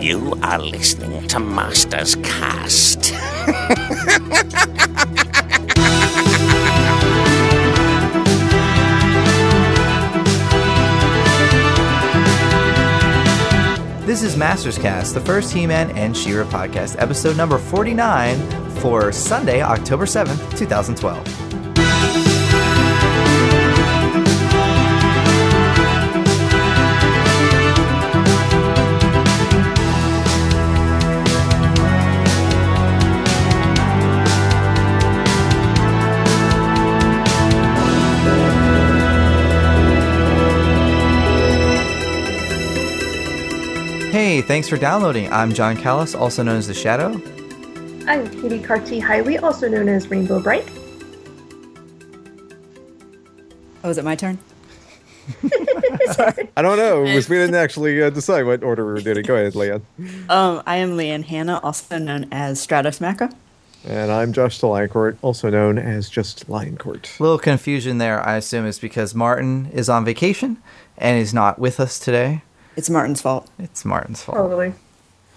You are listening to Master's Cast. This is Masters Cast, the first He-Man and She-Ra podcast, episode number 49 for Sunday, October 7th, 2012. Thanks for downloading. I'm Jon Kallis, also known as The Shadow. I'm Katie Carty Highway, also known as Rainbow Brite. Oh, is it my turn? I don't know. We didn't actually uh, decide what order we were doing. Go ahead, Leanne. Um, I am Leanne Hannah, also known as Stratos Macca. And I'm Josh Lioncourt, also known as just Lioncourt. A little confusion there, I assume, is because Martin is on vacation and is not with us today. It's Martin's fault. It's Martin's fault. Totally.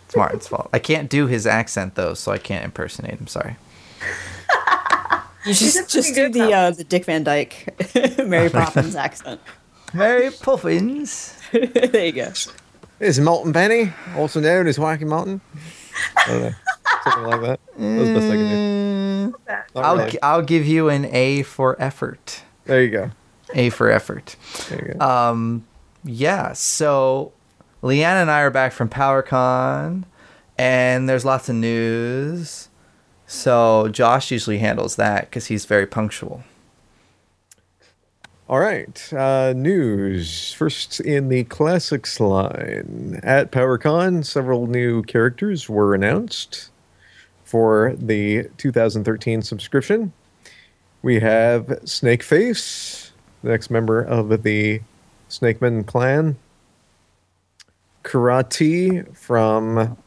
It's Martin's fault. I can't do his accent though, so I can't impersonate him. Sorry. You did just just do the uh, the Dick Van Dyke, Mary Poppins accent. Mary Puffins. there you go. This is Molten Penny, also known as Wacky Mountain. I don't know. Something like that. That's the best I can do. That. Not I'll really. gi- I'll give you an A for effort. There you go. A for effort. There you go. Um, yeah. So, Leanne and I are back from PowerCon, and there's lots of news. So Josh usually handles that because he's very punctual. All right. Uh, news. First in the classics line. At PowerCon, several new characters were announced for the 2013 subscription. We have Snakeface, the next member of the Snakeman clan. Karatti from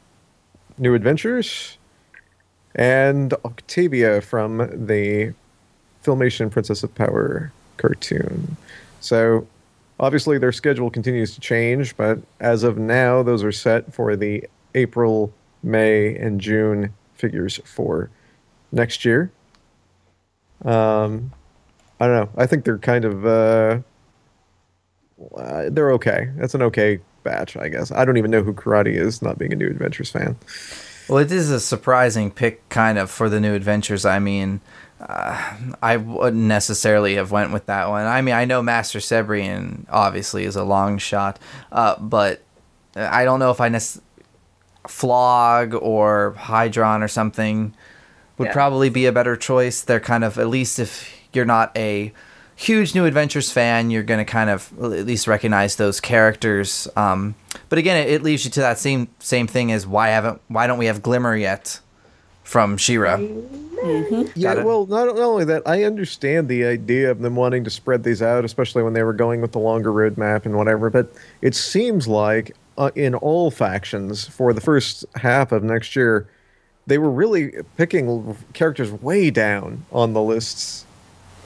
New Adventures. And Octavia from the Filmation Princess of Power cartoon. So obviously their schedule continues to change, but as of now, those are set for the April, May, and June figures for next year. Um, I don't know. I think they're kind of uh, uh, they're okay. That's an okay batch, I guess. I don't even know who Karatti is, not being a New Adventures fan. Well, it is a surprising pick, kind of, for the new adventures. I mean, uh, I wouldn't necessarily have went with that one. I mean, I know Master Sebrian obviously is a long shot, uh, but I don't know if I nec- Flogg or Hydron or something would Yeah. probably be a better choice. They're kind of at least if you're not a huge New Adventures fan, you're going to kind of at least recognize those characters. Um, but again, it, it leaves you to that same same thing as why haven't why don't we have Glimmer yet from She-Ra? Yeah, Got it. well, not, not only that, I understand the idea of them wanting to spread these out, especially when they were going with the longer roadmap and whatever. But it seems like uh, in all factions for the first half of next year, they were really picking characters way down on the lists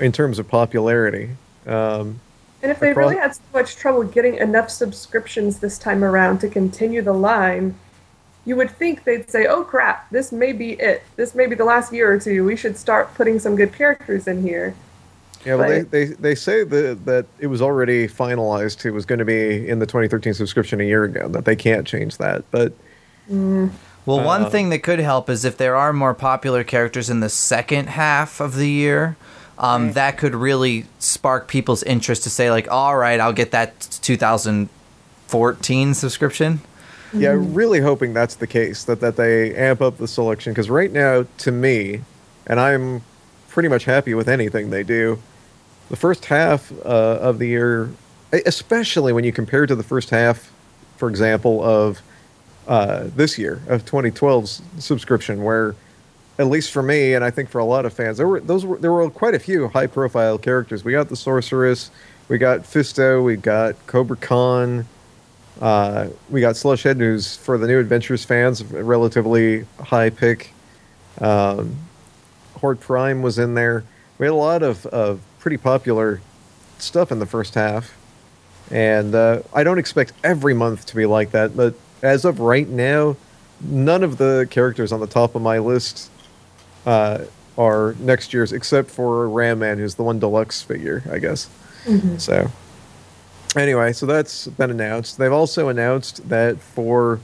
in terms of popularity. Um, And if they Across- really had so much trouble getting enough subscriptions this time around to continue the line, you would think they'd say, oh crap, this may be it. This may be the last year or two. We should start putting some good characters in here. yeah, well, they, they, they say that, that it was already finalized. It was going to be in the 2013 subscription a year ago, that they can't change that. But Well, one Uh, thing that could help is if there are more popular characters in the second half of the year. Um, That could really spark people's interest to say, like, all right, I'll get that 2014 subscription. Yeah, really hoping that's the case that that they amp up the selection because right now, to me, and I'm pretty much happy with anything they do. The first half uh, of the year, especially when you compare to the first half, for example, of uh, this year of 2012's subscription, where at least for me, and I think for a lot of fans, there were those were there were quite a few high profile characters. We got the sorceress, we got Fisto, we got Cobra Khan. Uh, we got Slushhead, who's for the New Adventures fans, a relatively high pick. Um, Horde Prime was in there. We had a lot of, of pretty popular stuff in the first half. And uh, I don't expect every month to be like that, but as of right now, none of the characters on the top of my list uh, are next year's, except for Ram Man, who's the one deluxe figure, I guess. So, anyway, so that's been announced. They've also announced that for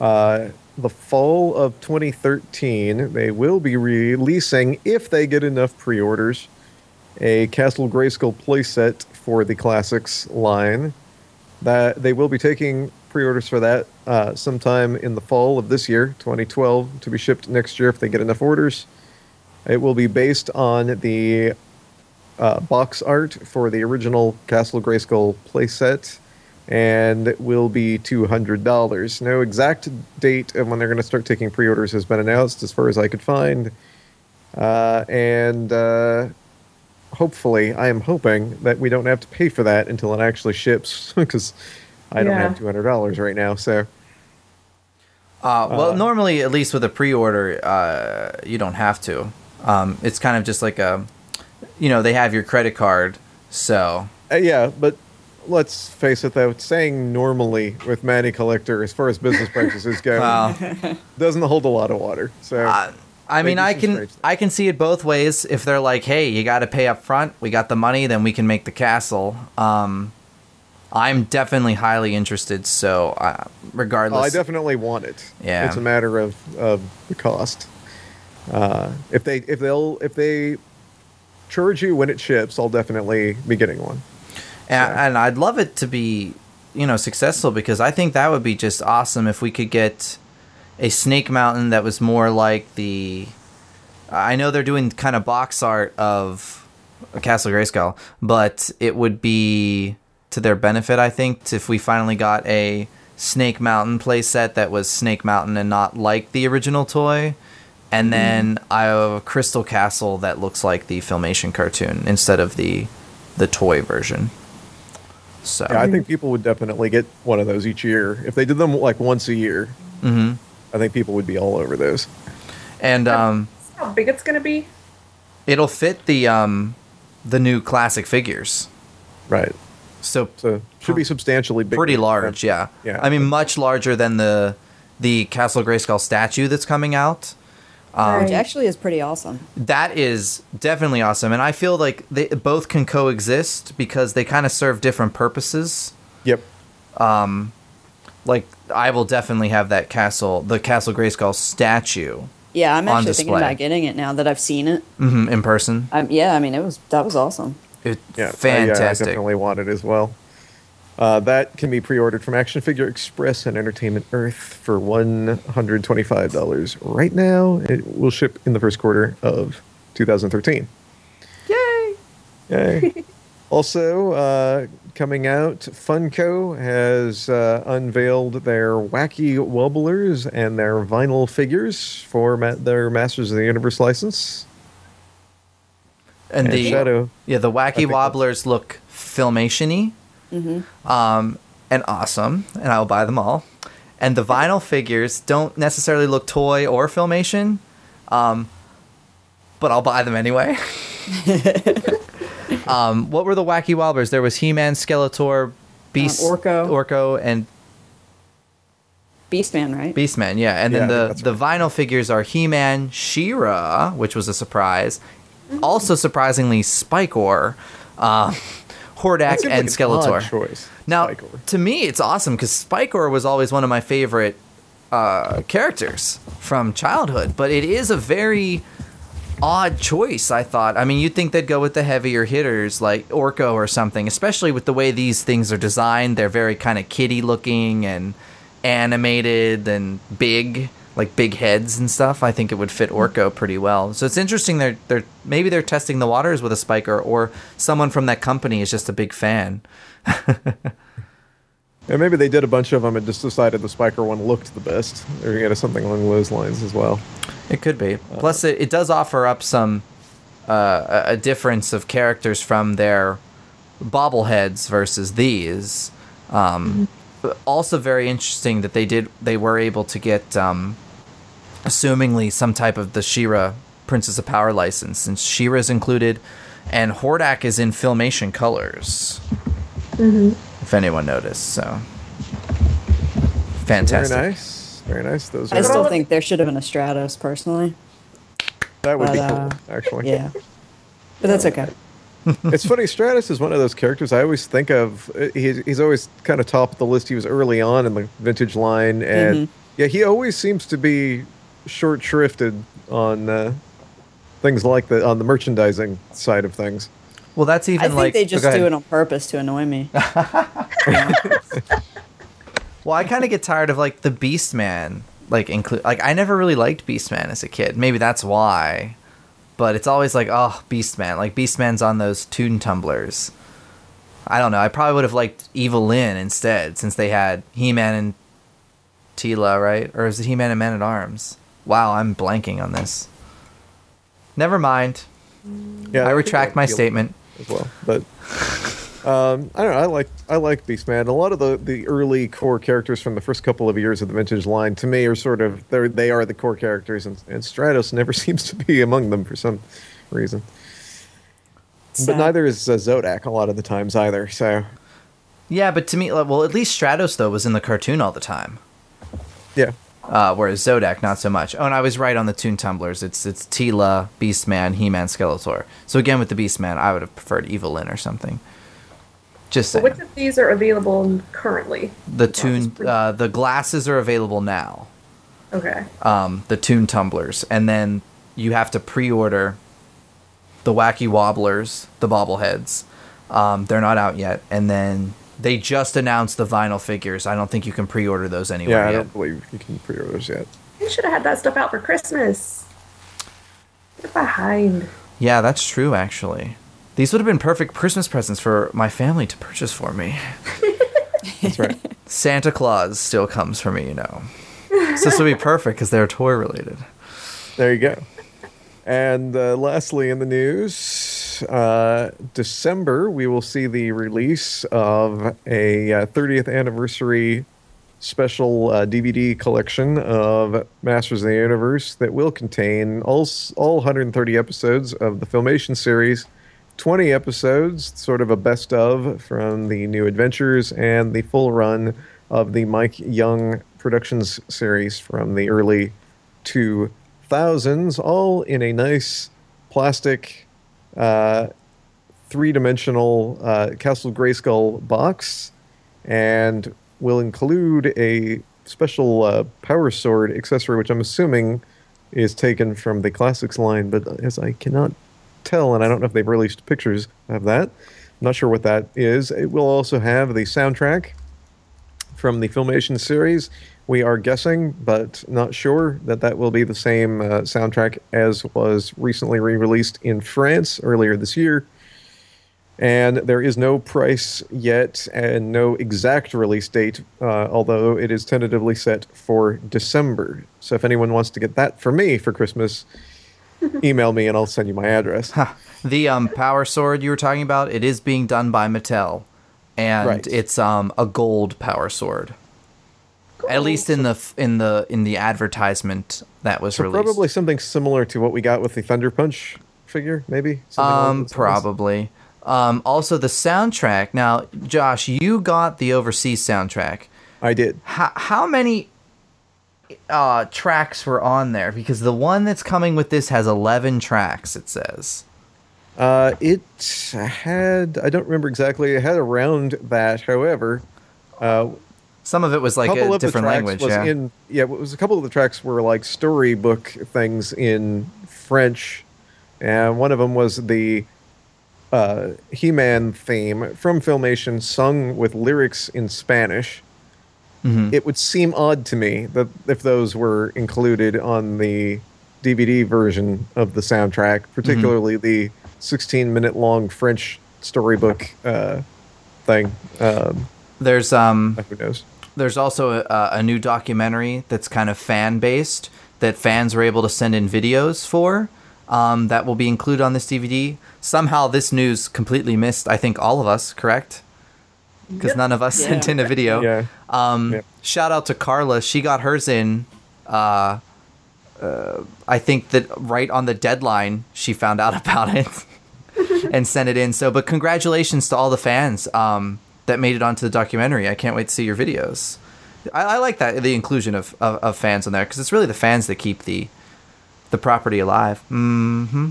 uh, the fall of 2013, they will be releasing, if they get enough pre orders, a Castle Grayskull playset for the Classics line. That they will be taking pre-orders for that uh, sometime in the fall of this year, 2012, to be shipped next year if they get enough orders. It will be based on the uh, box art for the original Castle Grayskull playset, and it will be two hundred dollars. No exact date of when they're going to start taking pre-orders has been announced, as far as I could find, uh, and uh, hopefully, I am hoping that we don't have to pay for that until it actually ships, because I don't Yeah. have two hundred dollars right now. So Uh, well, Uh, normally, at least with a pre-order, uh, you don't have to. Um, it's kind of just like a, you know, they have your credit card, so Uh, yeah, but let's face it, though, saying normally with Matty Collector, as far as business practices go, well, doesn't hold a lot of water. So uh, I mean, I can. I can see it both ways. If they're like, hey, you got to pay up front, we got the money, then we can make the castle. Um, I'm definitely highly interested. So, uh, Oh, regardless, I definitely want it. Yeah. it's a matter of, of the cost. Uh, if they if they'll if they charge you when it ships, I'll definitely be getting one. And, So- and I'd love it to be, you know, successful because I think that would be just awesome if we could get a Snake Mountain that was more like the. I know they're doing kind of box art of Castle Grayskull, but it would be to their benefit, I think, if we finally got a Snake Mountain playset that was Snake Mountain and not like the original toy. And then I have a Crystal Castle that looks like the Filmation cartoon instead of the the toy version. So Yeah, I think people would definitely get one of those each year if they did them like once a year. hmm I think people would be all over those. and um, How big it's gonna be? it'll fit the um, the new classic figures. Right. So So should be substantially bigger. pretty large, yeah. Yeah. I mean, much larger than the the Castle Grayskull statue that's coming out. Um, Which actually is pretty awesome. That is definitely awesome, and I feel like they both can coexist because they kind of serve different purposes. Yep. Um, Like I will definitely have that castle, the Castle Grayskull statue, Yeah, I'm actually thinking about getting it now that I've seen it. hmm in person. Um, yeah, I mean it was that was awesome. It, Yeah. fantastic. yeah, I definitely want it as well. Uh, that can be pre-ordered from Action Figure Express and Entertainment Earth for one hundred twenty-five dollars right now. It will ship in the first quarter of 2013. Yay! Yay! also, uh, coming out, Funko has uh, unveiled their wacky wobblers and their vinyl figures for ma- their Masters of the Universe license. And And the Shadow. yeah, the wacky think wobblers look filmation-y, um, and awesome, and I'll buy them all. And the vinyl figures don't necessarily look toy or filmation, um, but I'll buy them anyway. um, what were the wacky wobblers? There was He-Man, Skeletor, Beast, Orko. Orko, and Beastman, right? Beastman, yeah. And Yeah, then think the that's the vinyl figures are He-Man, She-Ra, which was a surprise. Also surprisingly, Spikor, uh, Hordak, and like an Skeletor. choice. Now, to me, it's awesome because Spikor was always one of my favorite uh, characters from childhood, but it is a very odd choice. I thought. I mean, you'd think they'd go with the heavier hitters like Orko or something, especially with the way these things are designed. They're very kind of kitty looking and animated and big, like big heads and stuff. I think it would fit Orko pretty well. So it's interesting. They're they're maybe they're testing the waters with a Spikor, or someone from that company is just a big fan. And maybe they did a bunch of them and just decided the Spikor one looked the best, or you know, something along those lines as well. It could be. Plus, it, it does offer up some uh, a a difference of characters from their bobbleheads versus these. Um, but Also, very interesting that they did they were able to get, um, assumingly, some type of the She-Ra Princess of Power license, since She-Ra is included, and Hordak is in Filmation colors. If anyone noticed, so fantastic. Very nice. Very nice. Those I still think there should have been a Stratos, personally. that would be but, cool, uh, actually. Yeah. But that's okay. it's funny. Stratos is one of those characters I always think of. uh, He's he's always kind of top of the list. He was early on in the vintage line, and yeah, he always seems to be short shrifted on uh, things like the on the merchandising side of things. Well, that's I even think like they just go do it on purpose to annoy me. Well, I kind of get tired of like the Beastman, like include like I never really liked Beastman as a kid. Maybe that's why. But it's always like, oh, Beastman. Like Beastman's on those tune tumblers. I don't know. I probably would have liked Evil Lyn instead, since they had He-Man and Teela, right? Or is it He-Man and Man at Arms? Wow, I'm blanking on this. Never mind. Yeah, I think retract my statement. as well. But um, I don't know. I like I like Beastman. A lot of the, the early core characters from the first couple of years of the vintage line to me are sort of they they are the core characters, and, and Stratos never seems to be among them for some reason. But neither is uh, Zodak a lot of the times either. So Yeah, but to me, well, at least Stratos though was in the cartoon all the time. yeah, Uh, whereas Zodak, not so much. Oh, and I was right on the Toon Tumblers. It's it's Teela, Beastman, He-Man, Skeletor. So again, with the Beastman, I would have preferred Evil Lyn or something. Just So saying. which of these are available currently? the Toon, uh, the glasses are available now. Okay. Um, the Toon Tumblers, and then you have to pre-order the Wacky Wobblers, the bobbleheads. Um, they're not out yet, and then they just announced the vinyl figures. I don't think you can pre-order those anywhere yeah. I yet. don't believe you can pre-order those yet. They should have had that stuff out for Christmas. They're behind. Yeah, that's true, actually. These would have been perfect Christmas presents for my family to purchase for me. That's right. Santa Claus still comes for me, you know. So this would be perfect because they're toy related. There you go. And uh, lastly, in the news, uh, December, we will see the release of a uh, 30th anniversary special uh, DVD collection of Masters of the Universe that will contain all, all 130 episodes of the Filmation series, 20 episodes, sort of a best of from the new adventures, and the full run of the Mike Young Productions series from the early 2000s, all in a nice plastic, uh, three dimensional uh, Castle Grayskull box, and will include a special uh, power sword accessory, which I'm assuming is taken from the classics line, but as I cannot tell, and I don't know if they've released pictures of that. I'm not sure what that is. It will also have the soundtrack from the Filmation series. We are guessing, but not sure, that that will be the same uh, soundtrack as was recently re released in France earlier this year. And there is no price yet and no exact release date, uh, although it is tentatively set for December. So if anyone wants to get that for me for Christmas, email me and I'll send you my address. The um, power sword you were talking about, it is being done by Mattel, and Right. it's um, a gold power sword. At least in the in the in the advertisement that was So released. probably something similar to what we got with the Thunder Punch figure, maybe. Um, probably. Um, also the soundtrack. Now, Josh, you got the overseas soundtrack. I did. How how many uh tracks were on there? Because the one that's coming with this has eleven tracks. It says. Uh, it had I don't remember exactly. It had around that. However, uh, Some of it was like a of different language. was Yeah. in yeah. It was a couple of the tracks were like storybook things in French, and one of them was the uh, He-Man theme from Filmation, sung with lyrics in Spanish. Mhm. It would seem odd to me that if those were included on the DVD version of the soundtrack, particularly the 16-minute long French storybook uh, thing. Um, There's um who knows? There's also a, a new documentary that's kind of fan based that fans were able to send in videos for um, that will be included on this DVD. Somehow this news completely missed, I think, all of us, correct? Because Yep. none of us Yeah. sent in a video. Yeah. Um, Yep. Shout out to Carla. She got hers in. Uh, uh, I think that right on the deadline, she found out about it and sent it in. So, but congratulations to all the fans um, that made it onto the documentary. I can't wait to see your videos. I, I like that the inclusion of, of, of fans in there because it's really the fans that keep the the property alive. hmm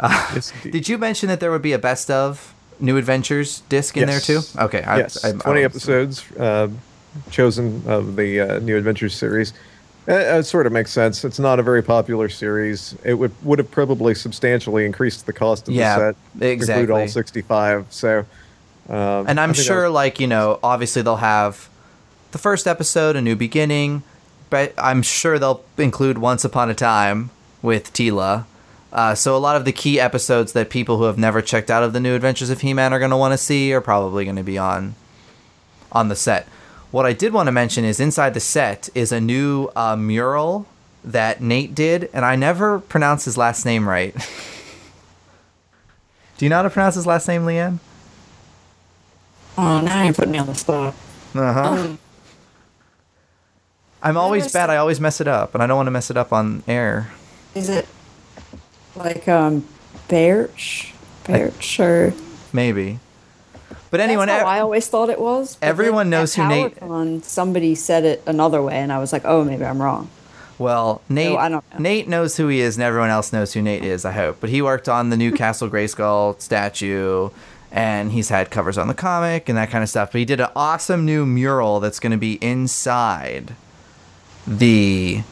Yes. Did you mention that there would be a best of New Adventures disc in Yes. there too? Okay, I- yes, I- I twenty episodes uh, chosen of the uh, New Adventures series. Uh, It, it sort of makes sense. It's not a very popular series. It would would have probably substantially increased the cost of Yeah, the set to include all sixty five. So, um, And I'm sure, was- like, you know, obviously they'll have the first episode, A New Beginning, but I'm sure they'll include Once Upon a Time with Teela. Uh, so a lot of the key episodes that people who have never checked out of the New Adventures of He-Man are going to want to see are probably going to be on on the set. What I did want to mention is inside the set is a new uh, mural that Nate did, and I never pronounce his last name right. Do you know how to pronounce his last name, Leanne? Oh, now you're putting me on the spot. Uh huh. Um, I'm always bad. I always mess it up, and I don't want to mess it up on air. is it like um, Birch? Birch or Maybe. But anyone, That's how I always thought it was. Everyone knows who Nate- On Somebody said it another way, and I was like, oh, maybe I'm wrong. well, Nate, I don't know. Nate knows who he is, and everyone else knows who Nate is. I hope. But he worked on the new Castle Grayskull statue, and he's had covers on the comic and that kind of stuff. But he did an awesome new mural that's going to be inside the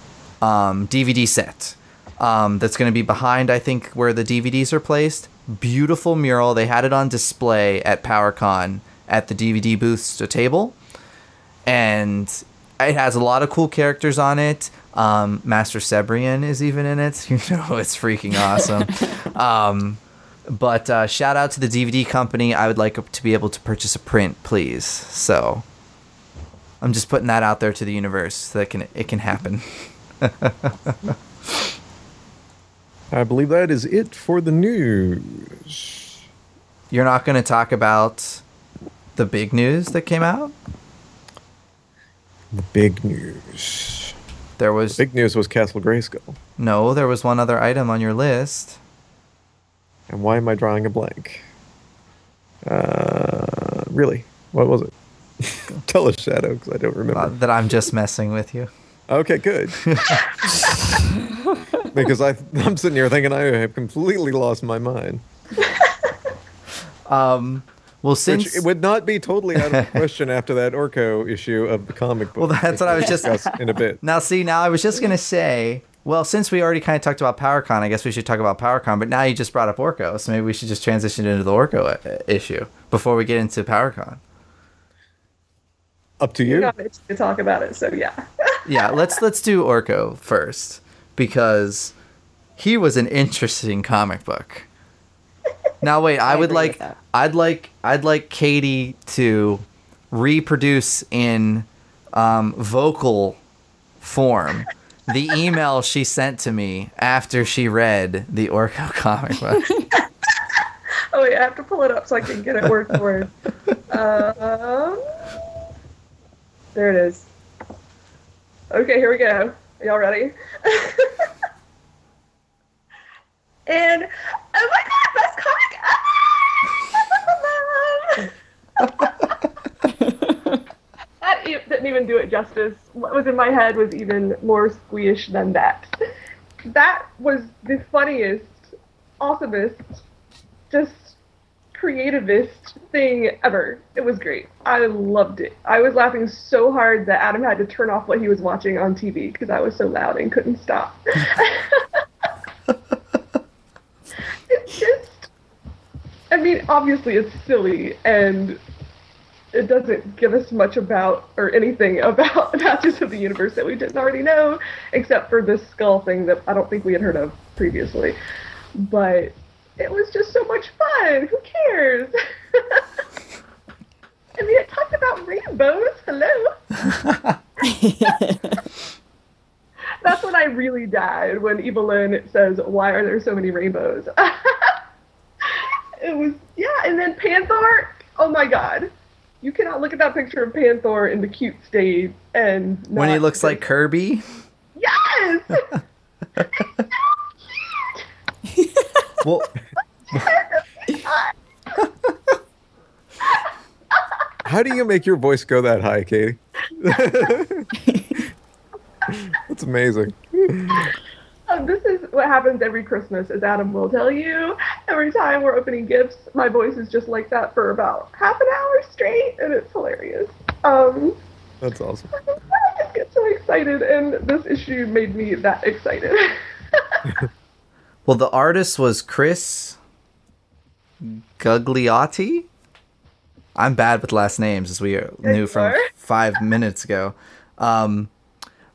um, DVD set. Um, that's going to be behind, I think, where the DVDs are placed. Beautiful mural. They had it on display at PowerCon at the DVD booths to table, and it has a lot of cool characters on it. Um, Master Sebrian is even in it. You know, it's freaking awesome. but uh, shout out to the DVD company. I would like to be able to purchase a print, please. So I'm just putting that out there to the universe so that can it can happen. I believe that is it for the news. You're not going to talk about the big news that came out. The big news. There was Big news was Castle Grayskull. no, there was one other item on your list. And why am I drawing a blank? Uh, really? What was it? Tell us, Shadow, because I don't remember. Uh, that I'm just messing with you. Okay, good. because I, I'm sitting here thinking I have completely lost my mind. Um, well, since Which it would not be totally out of the question after that Orko issue of the comic book. Well, that's what I was just- in a bit. Now, see, now I was just gonna say, well, since we already kind of talked about PowerCon, I guess we should talk about PowerCon. But now you just brought up Orko, so maybe we should just transition into the Orko uh, issue before we get into PowerCon. Up to You're you. not to talk about it, so yeah. Yeah, let's let's do Orko first because he was an interesting comic book. Now, wait, I, I would like. I'd like, I'd like Katie to reproduce in um, vocal form the email she sent to me after she read the Orko comic book. Oh wait, I have to pull it up so I can get it word for word. Um, there it is. Okay, here we go. Are y'all ready? and oh my god, best comic ever! that e- didn't even do it justice. What was in my head was even more squeamish than that. That was the funniest, awesomest just creativist thing ever. It was great. I loved it. I was laughing so hard that Adam had to turn off what he was watching on TV because I was so loud and couldn't stop. it's just, I mean, obviously it's silly and it doesn't give us much about or anything about Masters of the Universe that we didn't already know, except for this skull thing that I don't think we had heard of previously. But it was just so much fun. Who cares? I mean, it talked about rainbows. Hello. That's when I really died when Evil Lyn says, "Why are there so many rainbows?" it was yeah, and then Panther. Oh my god, you cannot look at that picture of Panther in the cute state and when he not looks like Kirby. yes. Well, How do you make your voice go that high, Katie? That's amazing. Um, this is what happens every Christmas, as Adam will tell you. Every time we're opening gifts, my voice is just like that for about half an hour straight, and it's hilarious. Um, That's awesome. I just get so excited, and this issue made me that excited. Well, the artist was Chris Gugliotti. I'm bad with last names, as we knew from five minutes ago. Um,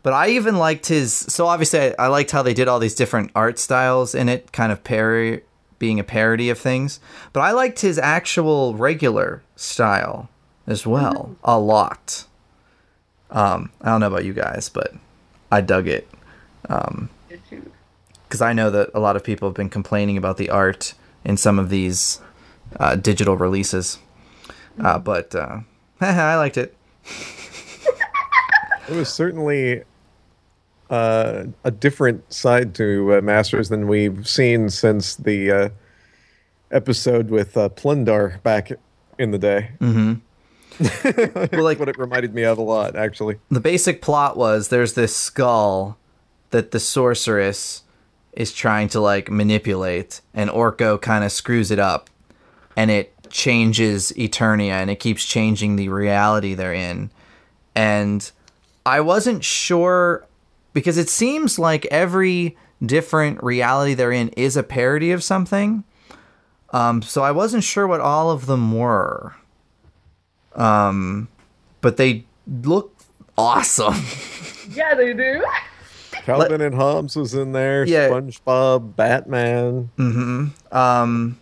but I even liked his. So obviously, I, I liked how they did all these different art styles in it, kind of parody, being a parody of things. But I liked his actual regular style as well a lot. Um, I don't know about you guys, but I dug it because I know that a lot of people have been complaining about the art in some of these uh, digital releases. Uh, but uh, I liked it. It was certainly uh, a different side to uh, Masters than we've seen since the uh, episode with uh, Plundar back in the day. Well, like what it reminded me of a lot, actually. the basic plot was there's this skull that the sorceress is trying to like manipulate, and Orko kind of screws it up, and it changes Eternia, and it keeps changing the reality they're in, and I wasn't sure because it seems like every different reality they're in is a parody of something. Um, so I wasn't sure what all of them were. Um, but they look awesome. yeah, they do. Calvin and Hobbes was in there. Yeah. SpongeBob, Batman. Mm-hmm. Um,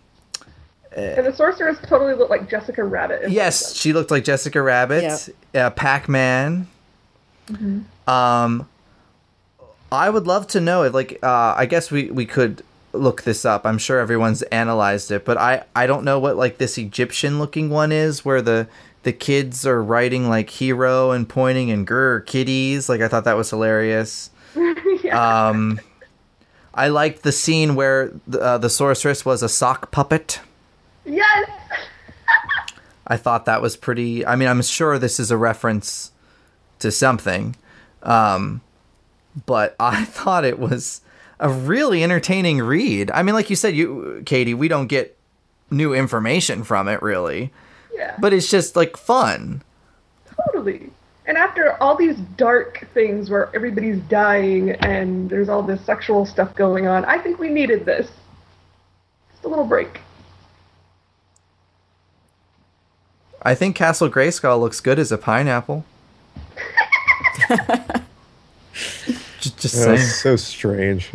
And the sorceress totally looked like Jessica Rabbit. yes, she looked like Jessica Rabbit, uh, Pac Man. Mm-hmm. Um, I would love to know. Like, uh, I guess we we could look this up. I'm sure everyone's analyzed it, but I I don't know what like this Egyptian looking one is, where the the kids are writing like hero and pointing and grr kitties. Like I thought that was hilarious. yeah. Um, I liked the scene where the, uh, the sorceress was a sock puppet. yes. I thought that was pretty. I mean, I'm sure this is a reference to something, um, but I thought it was a really entertaining read. I mean, like you said, you, Katie, we don't get new information from it really, Yeah. but it's just like fun. Totally. And after all these dark things where everybody's dying and there's all this sexual stuff going on, I think we needed this. Just a little break. I think Castle Grayskull looks good as a pineapple. just, just That saying. so strange.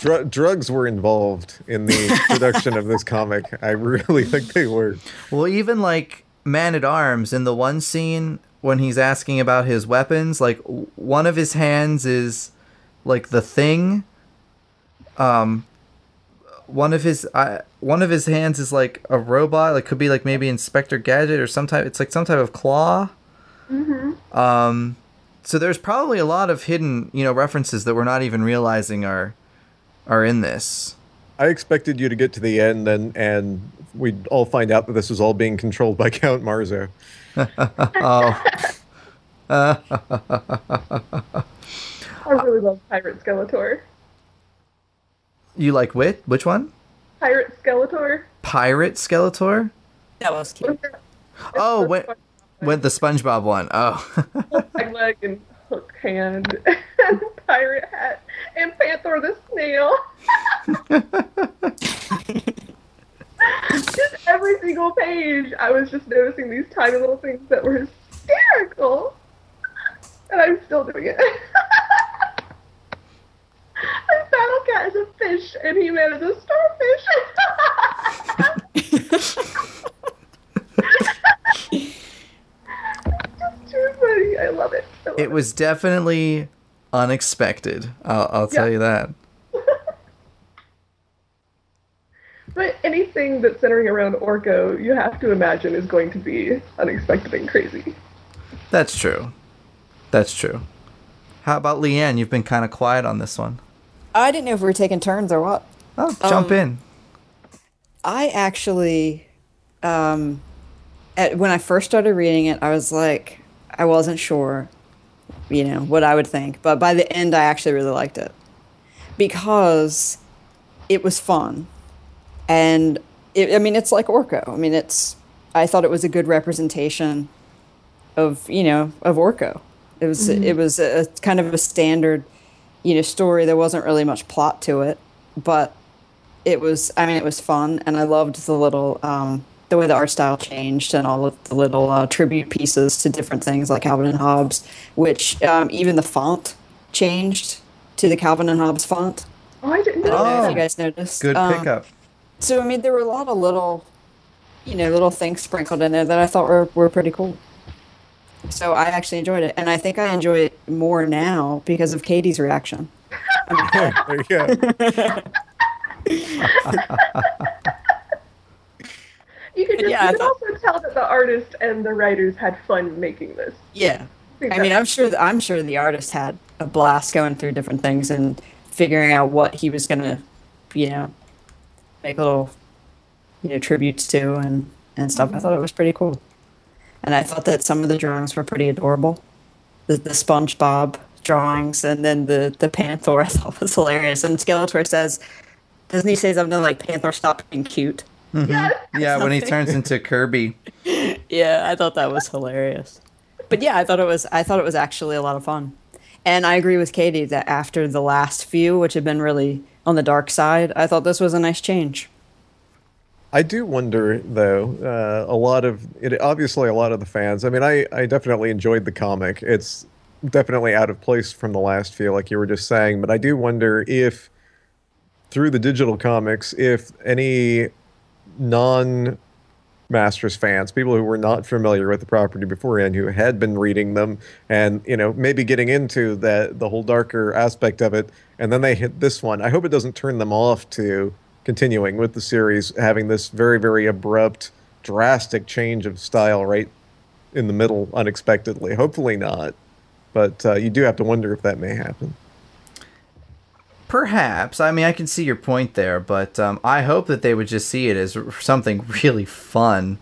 Dr- drugs were involved in the production of this comic. I really think they were. Well, even like Man at Arms in the one scene when he's asking about his weapons, like one of his hands is like the thing. Um, one of his uh, one of his hands is like a robot. Like could be like maybe Inspector Gadget or some type. It's like some type of claw. Mm-hmm. Um, so there's probably a lot of hidden you know references that we're not even realizing are are in this. I expected you to get to the end and and we'd all find out that this was all being controlled by Count Marzo. Oh. I really love Pirate Skeletor. You like wit? Which one? Pirate Skeletor. Pirate Skeletor? That was cute. Oh, when when the SpongeBob one. Oh, Peg leg and hook hand and pirate hat and Panther the snail. just every single page, I was just noticing these tiny little things that were hysterical, and I'm still doing it. And Battle Cat is a fish, and He Man is a starfish. Just funny. I love it. I love it was definitely unexpected. I'll, I'll tell Yeah. you that. But anything that's centering around Orko, you have to imagine is going to be unexpected and crazy. That's true. That's true. How about Leanne? You've been kind of quiet on this one. I didn't know if we were taking turns or what. Oh, jump Um, in. I actually, um, at, when I first started reading it, I was like, I wasn't sure, you know, what I would think. But by the end, I actually really liked it because it was fun, and it, I mean, it's like Orko. I mean, it's. I thought it was a good representation of you know of Orko. It was it was a, kind of a standard, you know, story. There wasn't really much plot to it, but it was. I mean, it was fun, and I loved the little um, the way the art style changed and all of the little uh, tribute pieces to different things like Calvin and Hobbes, which um, even the font changed to the Calvin and Hobbes font. Oh, I didn't I know don't know Oh. if you guys noticed. Good Um, pickup. So I mean, there were a lot of little, you know, little things sprinkled in there that I thought were were pretty cool. So I actually enjoyed it, and I think I enjoy it more now because of Katie's reaction. Yeah, there you go. You could, just, Yeah, you could thought- also tell that the artist and the writers had fun making this. Yeah, think I mean, I'm sure I'm sure the artist had a blast going through different things and figuring out what he was gonna, you know, make little, you know, tributes to and and stuff. I thought it was pretty cool, and I thought that some of the drawings were pretty adorable. The the SpongeBob drawings and then the the Panther I thought was hilarious. And Skeletor says, doesn't he say something like Panther stop being cute? Yes. Yeah, when he turns into Kirby. Yeah, I thought that was hilarious. But yeah, I thought it was I thought it was actually a lot of fun. And I agree with Katie that after the last few, which had been really on the dark side, I thought this was a nice change. I do wonder, though, uh, a lot of it. Obviously, a lot of the fans. I mean, I, I definitely enjoyed the comic. It's definitely out of place from the last few, like you were just saying. But I do wonder if, through the digital comics, if any non Masters fans, people who were not familiar with the property beforehand, who had been reading them, and you know maybe getting into that the whole darker aspect of it, and then they hit this one. I hope it doesn't turn them off to continuing with the series, having this very very abrupt, drastic change of style right in the middle unexpectedly. Hopefully not, but uh, you do have to wonder if that may happen. Perhaps. I mean, I can see your point there, but um, I hope that they would just see it as something really fun.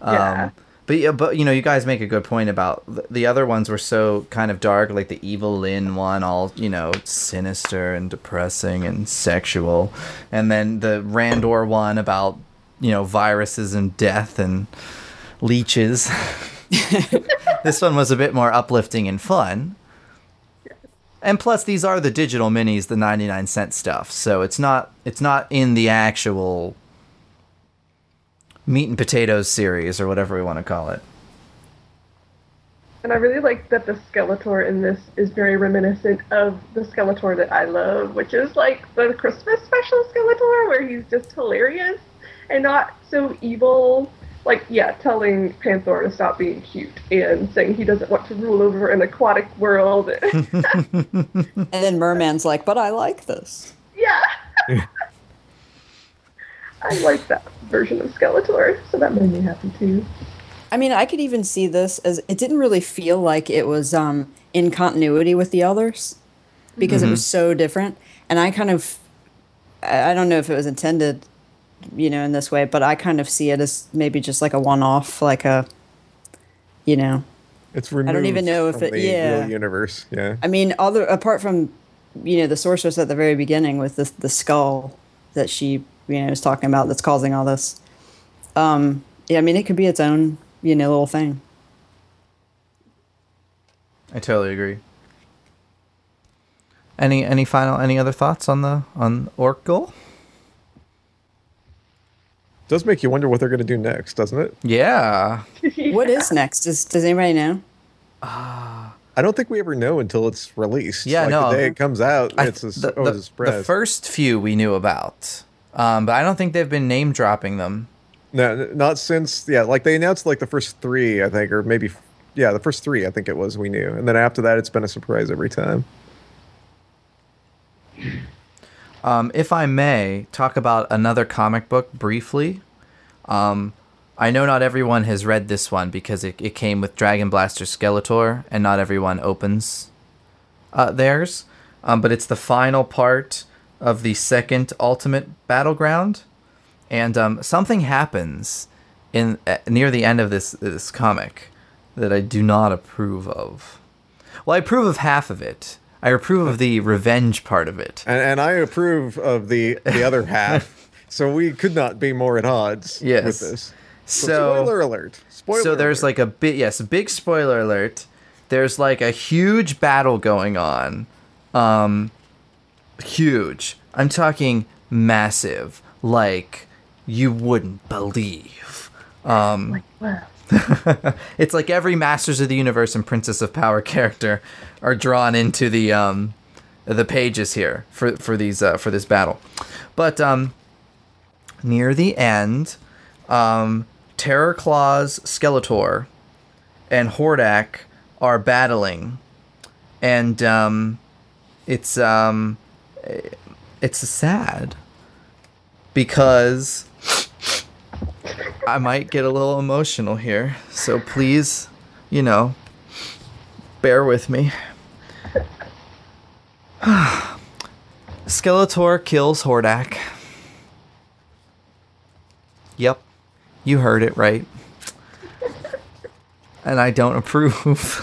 Um, Yeah. But yeah, but you know, you guys make a good point about the other ones were so kind of dark, like the Evil Lyn one, all you know, sinister and depressing and sexual, and then the Randor one about you know viruses and death and leeches. this one was a bit more uplifting and fun. And plus, these are the digital minis, the ninety-nine cent stuff. So it's not it's not in the actual meat and potatoes series or whatever we want to call it. And I really like that the Skeletor in this is very reminiscent of the Skeletor that I love, which is like the Christmas special Skeletor, where he's just hilarious and not so evil. Like, yeah, telling Panther to stop being cute and saying he doesn't want to rule over an aquatic world. And then Merman's like, but I like this. yeah. I like that version of Skeletor, so that made me happy too. I mean, I could even see this as it didn't really feel like it was um, in continuity with the others because it was so different. And I kind of, I I don't know if it was intended, you know, in this way, but I kind of see it as maybe just like a one-off, like a, you know, It's removed. I don't even know if from it- the yeah. real universe. Yeah. I mean, other apart from, you know, the sorceress at the very beginning with the the skull that she, you know, is talking about that's causing all this. Um, yeah, I mean, it could be its own, you know, little thing. I totally agree. Any any final any other thoughts on the on Orkgul? Does make you wonder what they're going to do next, doesn't it? Yeah. What is next? Does Does anybody know? I don't think we ever know until it's released. Yeah, like no. The day it comes out, I- it's a, the, oh, the- it's a spread. the first few we knew about, um, but I don't think they've been name dropping them. No, not since yeah, like they announced like the first three, I think, or maybe yeah, the first three I think it was we knew, and then after that, it's been a surprise every time. Um, if I may talk about another comic book briefly, um, I know not everyone has read this one because it, it came with Dragon Blaster Skeletor, and not everyone opens uh, theirs. Um, but it's the final part of the second Ultimate Battleground, and um, something happens in uh, near the end of this this comic that I do not approve of. Well, I approve of half of it. I approve of the revenge part of it. And, and I approve of the the other half. So we could not be more at odds Yes. with this. So, So, spoiler alert. Spoiler so there's alert. like a big yes, a big spoiler alert. There's like a huge battle going on. Um huge. I'm talking massive. Like you wouldn't believe. Um Like, wow. it's like every Masters of the Universe and Princess of Power character are drawn into the um, the pages here for for these uh, for this battle. But um, near the end, um, Terror Claws, Skeletor, and Hordak are battling, and um, it's um, it's sad because I might get a little emotional here, so please, you know, bear with me. Skeletor kills Hordak. Yep, you heard it right. And I don't approve.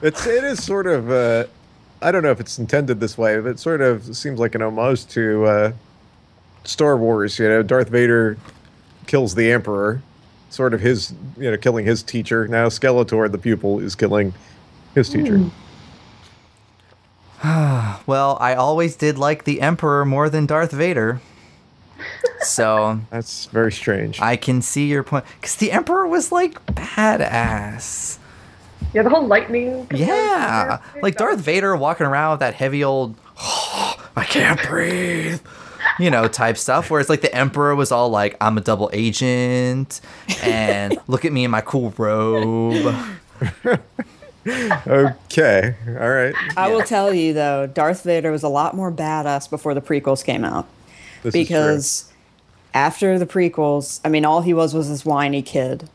It's it is sort of uh, I don't know if it's intended this way, but it sort of seems like an homage to uh, Star Wars. You know, Darth Vader kills the Emperor, sort of his you know killing his teacher. Now Skeletor, the pupil, is killing his teacher. Hmm. well, I always did like the Emperor more than Darth Vader. So That's very strange. I can see your point. Because the Emperor was like badass. Yeah, the whole lightning. Yeah, like Darth Vader walking around with that heavy old, I can't breathe, you know, type stuff. Whereas like the Emperor was all like, I'm a double agent, and look at me in my cool robe. okay, all right. I will tell you though, Darth Vader was a lot more badass before the prequels came out. This is true. because after the prequels, I mean, all he was was this whiny kid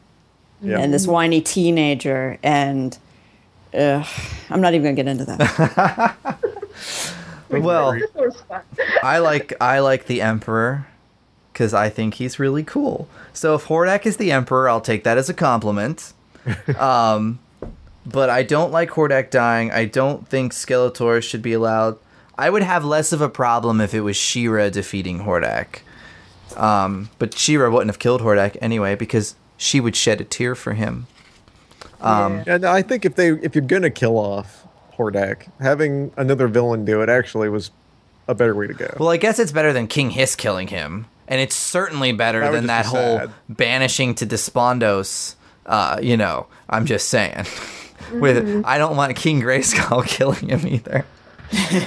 yeah. and this whiny teenager, and uh, I'm not even gonna get into that. Well, This was fun. I like I like the Emperor because I think he's really cool. So if Hordak is the Emperor, I'll take that as a compliment. um, but I don't like Hordak dying. I don't think Skeletor should be allowed. I would have less of a problem if it was She-Ra defeating Hordak. Um, but She-Ra wouldn't have killed Hordak anyway because she would shed a tear for him. Um, Yeah. And I think if they if you're gonna kill off Hordak, having another villain do it actually was a better way to go. Well, I guess it's better than King Hiss killing him, and it's certainly better That than that be whole sad. banishing to Despondos. Uh, you know, I'm just saying. With I don't want King Grayskull killing him either.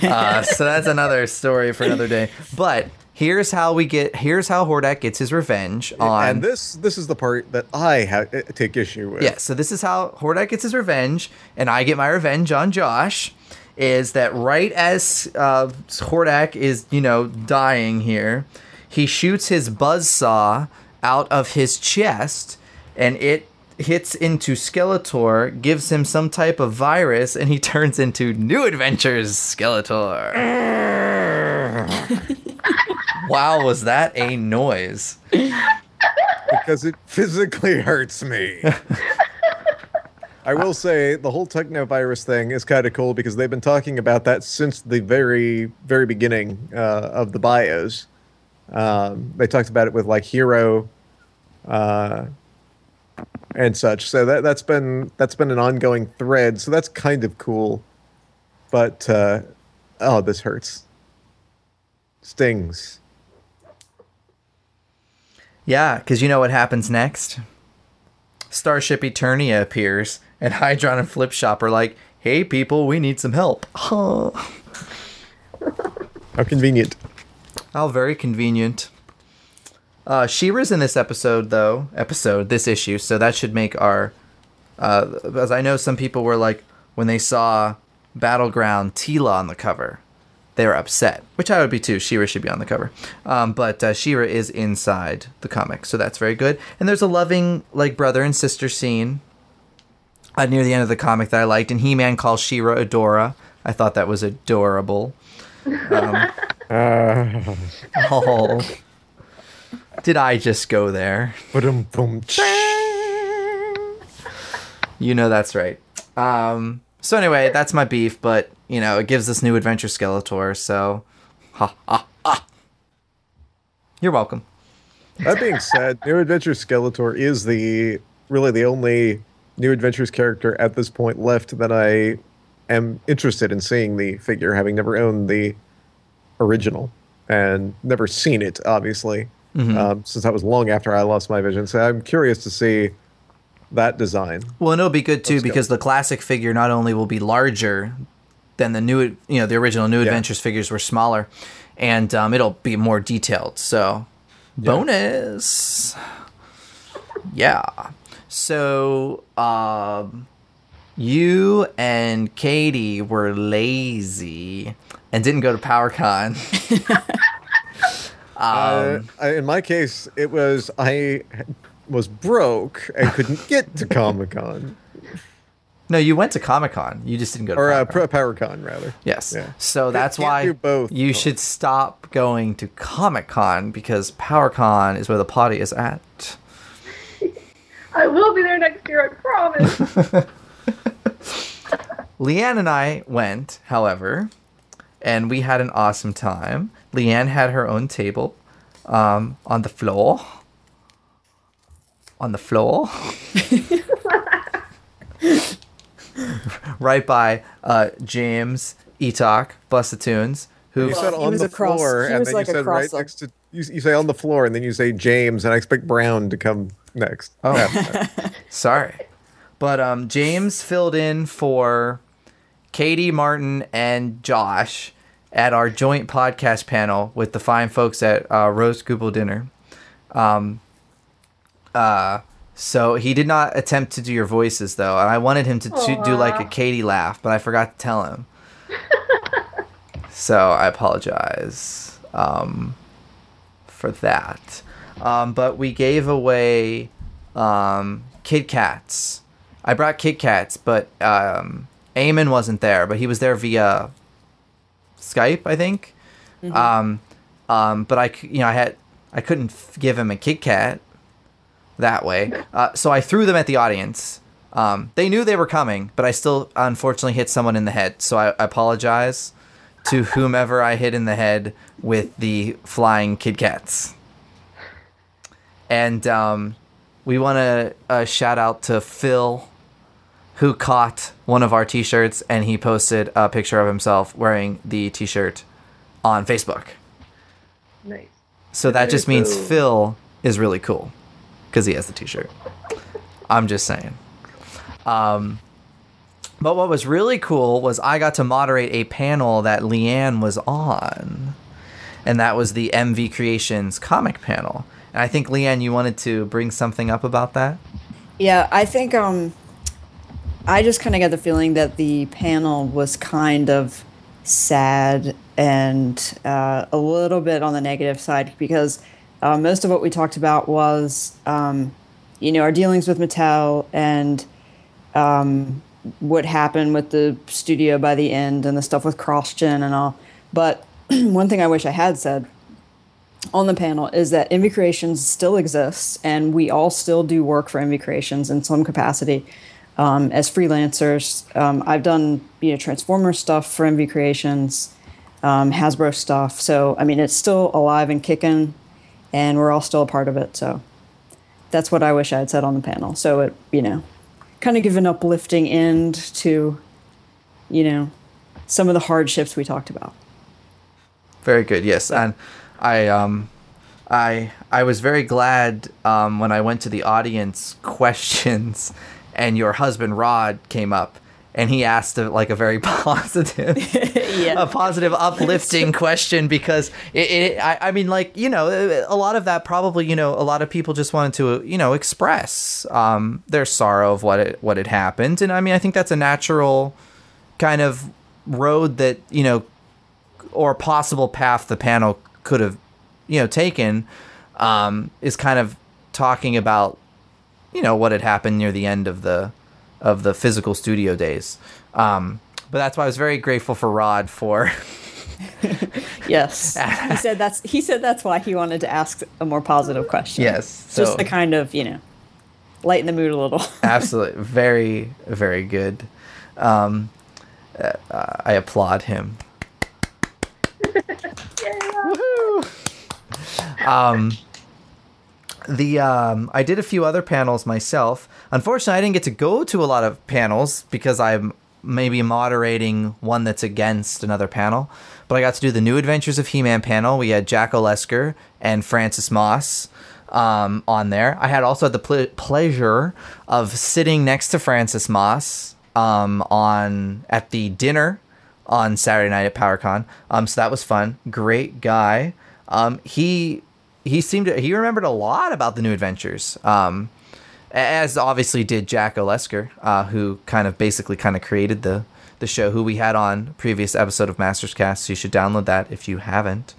uh, so that's another story for another day. But here's how we get. Here's how Hordak gets his revenge on. and this this is the part that I ha- uh, take issue with. Yeah, so this is how Hordak gets his revenge, and I get my revenge on Josh. Is that right as uh, Hordak is, you know, dying here, he shoots his buzzsaw out of his chest, and it hits into Skeletor, gives him some type of virus, and he turns into New Adventures Skeletor. wow, was that a noise? because it physically hurts me. I will say the whole technovirus thing is kind of cool because they've been talking about that since the very, very beginning uh, of the bios. Um, they talked about it with like Hero uh, and such. So that that's been that's been an ongoing thread. So that's kind of cool. But uh, oh, this hurts. Stings. Yeah, because you know what happens next? Starship Eternia appears, and Hydron and Flipshot are like, hey people, we need some help. How convenient. How very convenient. Uh, She-Ra's in this episode, though. Episode, this issue, so that should make our. Uh, as I know some people were like, when they saw Battleground Teela on the cover, they were upset, which I would be too. She-Ra should be on the cover. Um, but uh, She-Ra is inside the comic, so that's very good. And there's a loving, like, brother and sister scene uh, near the end of the comic that I liked, and He-Man calls She-Ra Adora. I thought that was adorable. Um, oh. Did I just go there? You know that's right. Um, so anyway, that's my beef, but you know it gives us new adventure Skeletor. So, ha ha ha. You're welcome. That being said, New Adventures Skeletor is the really the only New Adventures character at this point left that I am interested in seeing the figure, having never owned the original and never seen it, obviously, um, since that was long after I lost my vision. So I'm curious to see that design. Well, and it'll be good too Let's go. because the classic figure not only will be larger than the new, you know, the original New Yeah. Adventures figures were smaller, and um, it'll be more detailed. So, bonus. Yeah. So, um, you and Katie were lazy and didn't go to PowerCon. Uh, in my case, it was I was broke and couldn't get to Comic Con no, you went to Comic Con. You just didn't go to or uh, PowerCon. Pro- PowerCon rather. Yes. Yeah. So that's why both. you should stop going to Comic Con because PowerCon is where the party is at. I will be there next year, I promise. Leanne and I went, however, and we had an awesome time. Leanne had her own table um, on the floor. On the floor. right by uh, James Etok, Bussatoons, who You said he on the across- floor, and then like you said right the- next to you, you say on the floor, and then you say James, and I expect Brown to come next. Oh. Sorry. But um, James filled in for Katie, Martin, and Josh at our joint podcast panel with the fine folks at uh, Rose Google Dinner. Um, uh, so he did not attempt to do your voices though, and I wanted him to, to do like a. Katie laugh, but I forgot to tell him. so I apologize um, for that. Um, but we gave away um, Kit Kats. I brought Kit Kats, but um, Eamon wasn't there, but he was there via Skype, I think. Um, um, but I, you know, I had I couldn't f- give him a Kit Kat that way, uh, so I threw them at the audience. Um, they knew they were coming, but I still unfortunately hit someone in the head, so I, I apologize to whomever I hit in the head with the flying Kit Kats. And um, we want to uh, shout out to Phil, who caught one of our T-shirts, and he posted a picture of himself wearing the T-shirt on Facebook. nice. So that just means. Phil is really cool because he has the T-shirt. I'm just saying. Um, but what was really cool was I got to moderate a panel that Leanne was on, and that was the Envy Creations comic panel. And I think Leanne, you wanted to bring something up about that. Yeah, I think um, I just kind of got the feeling that the panel was kind of sad and uh, a little bit on the negative side because uh, most of what we talked about was, um, you know, our dealings with Mattel and um, what happened with the studio by the end and the stuff with CrossGen and all. But one thing I wish I had said on the panel is that Envy Creations still exists, and we all still do work for Envy Creations in some capacity um, as freelancers. Um, I've done you know Transformer stuff for Envy Creations, um, Hasbro stuff. So I mean, it's still alive and kicking, and we're all still a part of it. So that's what I wish I had said on the panel. So it you know, kind of give an uplifting end to, you know, some of the hardships we talked about. Very good. Yes, and I um, I I was very glad um, when I went to the audience questions, and your husband Rod came up, and he asked a, like a very positive, Yeah. a positive, uplifting question because it, it I, I mean like you know a lot of that probably you know a lot of people just wanted to you know express um, their sorrow of what it what had happened, and I mean I think that's a natural kind of road that you know or possible path the panel could have you know taken um, is kind of talking about you know what had happened near the end of the of the physical studio days um, but that's why I was very grateful for Rod for Yes, he said that's he said that's why he wanted to ask a more positive question. Yes, so- just to kind of you know lighten the mood a little. Absolutely, very, very good. Um, uh, I applaud him. Yeah. Um, the um, I did a few other panels myself. Unfortunately, I didn't get to go to a lot of panels because I'm maybe moderating one that's against another panel. But I got to do the New Adventures of He-Man panel. We had Jack Olesker and Francis Moss um, on there. I had also had the ple- pleasure of sitting next to Francis Moss um, on at the dinner on Saturday night at PowerCon. Um, so that was fun. Great guy. Um, he he seemed to he remembered a lot about the new adventures. Um, as obviously did Jack Olesker, uh, who kind of basically kind of created the the show, who we had on previous episode of Masters Cast. So you should download that if you haven't.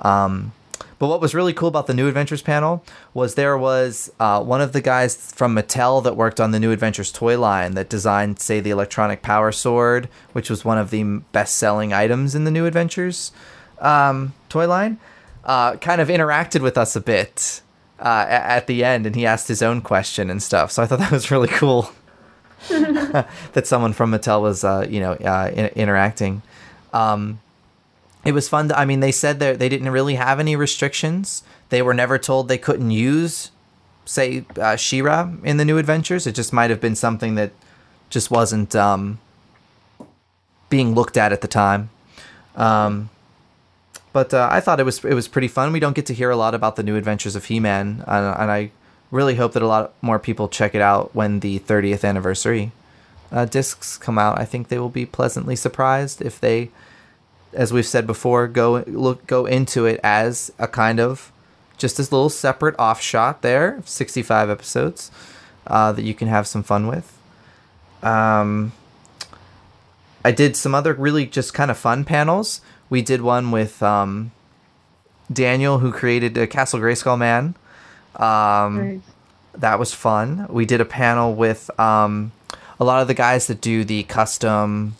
Um, but what was really cool about the New Adventures panel was there was uh, one of the guys from Mattel that worked on the New Adventures toy line that designed, say, the electronic power sword, which was one of the best selling items in the New Adventures um, toy line. Uh, kind of interacted with us a bit uh, at the end, and he asked his own question and stuff. So I thought that was really cool that someone from Mattel was, uh, you know, uh, in- interacting. Um, it was fun. To, I mean, they said that they didn't really have any restrictions. They were never told they couldn't use, say, uh, She-Ra in the New Adventures. It just might have been something that just wasn't um, being looked at at the time. Um, but uh, I thought it was it was pretty fun. We don't get to hear a lot about the New Adventures of He-Man, uh, and I really hope that a lot more people check it out when the 30th anniversary uh, discs come out. I think they will be pleasantly surprised if they as we've said before, go look go into it as a kind of just this little separate offshot there, 65 episodes uh, that you can have some fun with. Um, I did some other really just kind of fun panels. We did one with um, Daniel, who created a Castle Grayskull Man. Um, Nice. that was fun. We did a panel with um, a lot of the guys that do the custom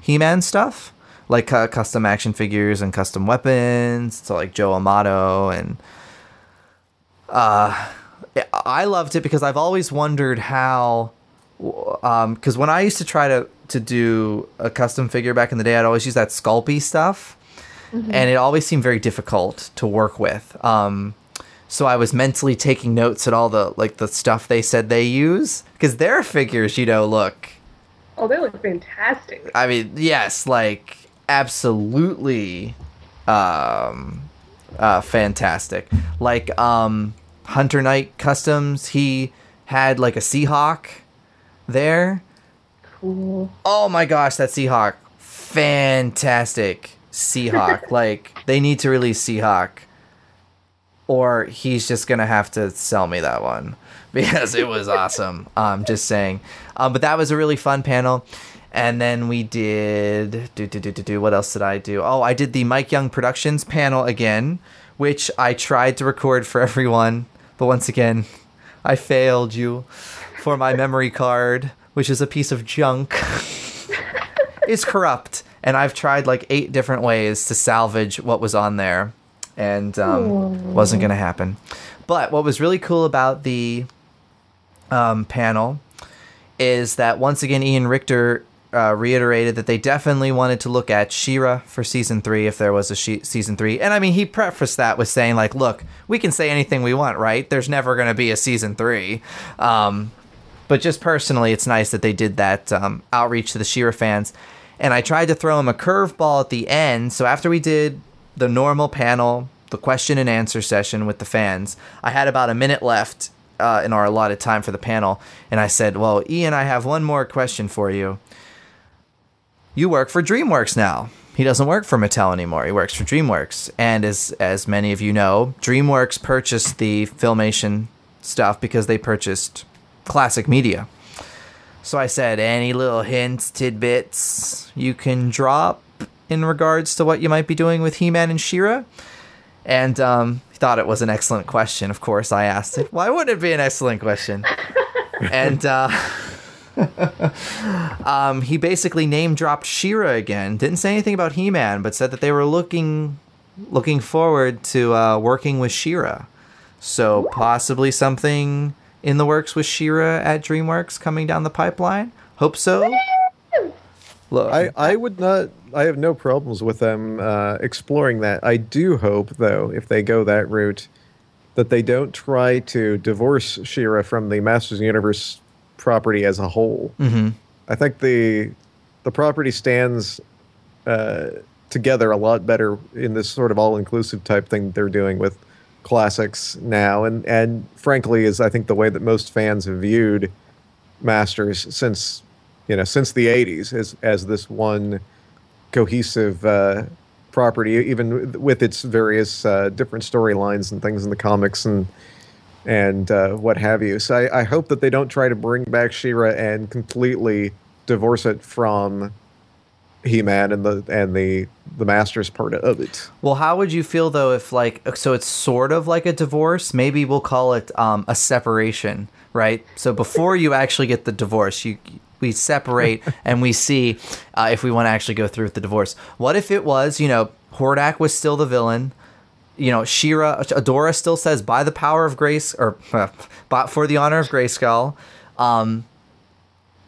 He-Man stuff, like uh, custom action figures and custom weapons. So like Joe Amato and uh, I loved it because I've always wondered how. Because when I used to try to to do a custom figure back in the day, I'd always use that Sculpey stuff, and it always seemed very difficult to work with. Um, so I was mentally taking notes at all the like the stuff they said they use because their figures, you know, look. Oh, they look fantastic. I mean, yes, like absolutely, um, uh, fantastic. Like um, Hunter Knight Customs, he had like a Seahawk there. Cool. Oh my gosh, that Seahawk, fantastic Seahawk. like they need to release Seahawk, or he's just gonna have to sell me that one because it was awesome. Um, just saying. Um, but that was a really fun panel. And then we did do do do do do. What else did I do? Oh, I did the Mike Young Productions panel again, which I tried to record for everyone, but once again, I failed you for my memory card, which is a piece of junk is corrupt, and I've tried like eight different ways to salvage what was on there, and um, wasn't gonna happen. But what was really cool about the um, panel is that once again Ian Richter uh, reiterated that they definitely wanted to look at She-Ra for season three if there was a she- season three, and I mean he prefaced that with saying like, "Look, we can say anything we want, right? There's never going to be a season three. Um, but just personally, it's nice that they did that um, outreach to the She-Ra fans. And I tried to throw him a curveball at the end. So after we did the normal panel, the question and answer session with the fans, I had about a minute left uh, in our allotted time for the panel. And I said, Well, Ian, I have one more question for you. You work for DreamWorks now. He doesn't work for Mattel anymore. He works for DreamWorks. And as as many of you know, DreamWorks purchased the Filmation stuff because they purchased classic media. So I said, any little hints, tidbits you can drop in regards to what you might be doing with He-Man and She-Ra? And um, he thought it was an excellent question. Of course, I asked it. Why wouldn't it be an excellent question? and uh, um, he basically name dropped She-Ra again. Didn't say anything about He-Man, but said that they were looking looking forward to uh, working with She-Ra. So possibly something in the works with She-Ra at DreamWorks coming down the pipeline. Hope so. Look, I, I would not. I have no problems with them uh, exploring that. I do hope, though, if they go that route, that they don't try to divorce She-Ra from the Masters Universe property as a whole. Mhm. I think the the property stands uh, together a lot better in this sort of all inclusive type thing they're doing with classics now, and and frankly is I think the way that most fans have viewed Masters since you know since the '80s as as this one cohesive uh, property, even with its various uh, different storylines and things in the comics and and uh, what have you. So I, I hope that they don't try to bring back She-Ra and completely divorce it from He-Man and the and the the Masters part of it. Well, how would you feel though if like so it's sort of like a divorce? Maybe we'll call it um, a separation, right? So before you actually get the divorce, you we separate and we see uh, if we want to actually go through with the divorce. What if it was, you know, Hordak was still the villain? You know, She-Ra, Adora still says, "By the power of grace," or uh, "But for the honor of Grayskull." Um,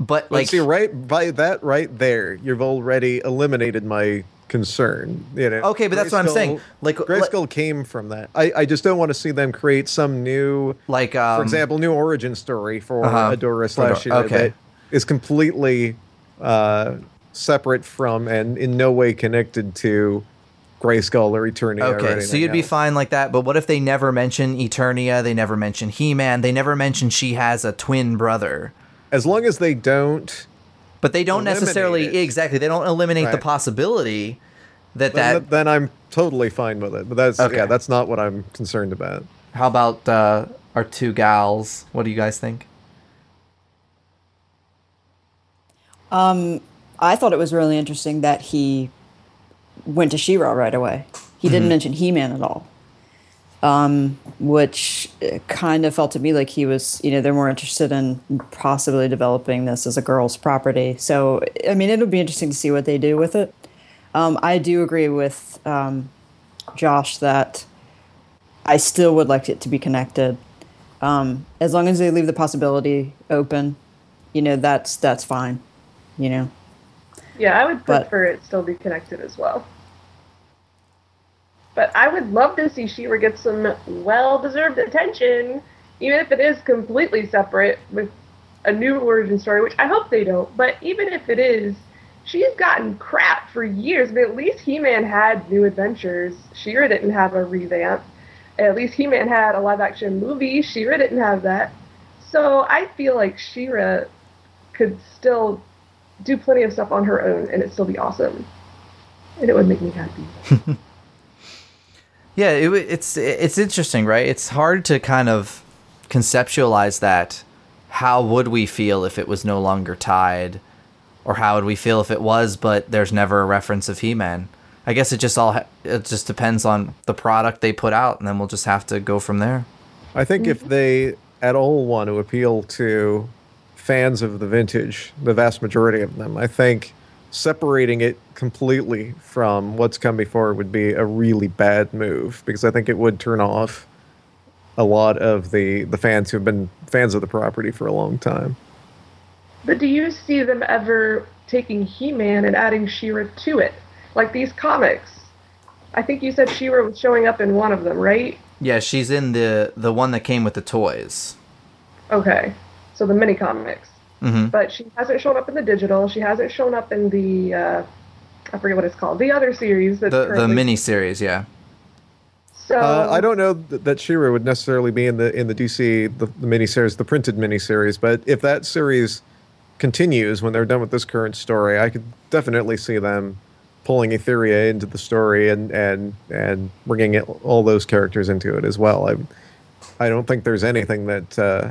but Like, like, see, right by that right there, you've already eliminated my concern. You know, Okay, but that's what I'm saying. Like- Like, Grayskull came from that. I, I just don't want to see them create some new, like, um, for example, new origin story for Uh-huh. Adora slash Adora, okay. that is completely uh, separate from and in no way connected to Grayskull or Eternia. or Okay, so you'd be else. fine like that, but what if they never mention Eternia? They never mention He Man. They never mention she has a twin brother. As long as they don't But they don't necessarily it. exactly. They don't eliminate the possibility that then, that. then I'm totally fine with it. But that's Okay. yeah, that's not what I'm concerned about. How about uh, our two gals? What do you guys think? Um, I thought it was really interesting that he went to She-Ra right away. He didn't mention He-Man at all, um, which kind of felt to me like he was, you know, they're more interested in possibly developing this as a girl's property. So, I mean, it'll be interesting to see what they do with it. Um, I do agree with um, Josh that I still would like it to be connected. Um, as long as they leave the possibility open, you know, that's that's fine. You know. Yeah, I would But- prefer it still be connected as well. But I would love to see She-Ra get some well-deserved attention, even if it is completely separate with a new origin story, which I hope they don't. But even if it is, she's gotten crap for years. But at least He-Man had new adventures. She-Ra didn't have a revamp. At least He-Man had a live-action movie. She-Ra didn't have that. So I feel like She-Ra could still do plenty of stuff on her own and it'd still be awesome. And it would make me happy. Yeah, it, it's it's interesting, right? It's hard to kind of conceptualize that. How would we feel if it was no longer tied, or how would we feel if it was, but there's never a reference of He-Man? I guess it just all it just depends on the product they put out, and then we'll just have to go from there. I think if mm-hmm. they at all want to appeal to fans of the vintage, the vast majority of them, I think separating it completely from what's come before would be a really bad move because I think it would turn off a lot of the the fans who've been fans of the property for a long time. But do you see them ever taking He Man and adding She-Ra to it? Like these comics. I think you said She-Ra was showing up in one of them, right? Yeah, she's in the the one that came with the toys. Okay. So the mini comics. Hmm But she hasn't shown up in the digital. She hasn't shown up in the uh, I forget what it's called. The other series that's The the mini series, yeah. So Uh, I don't know th- that She-Ra would necessarily be in the in the DC the, the miniseries, the printed mini series. but if that series continues when they're done with this current story, I could definitely see them pulling Etheria into the story and and and bringing it, all those characters into it as well. I I don't think there's anything that uh,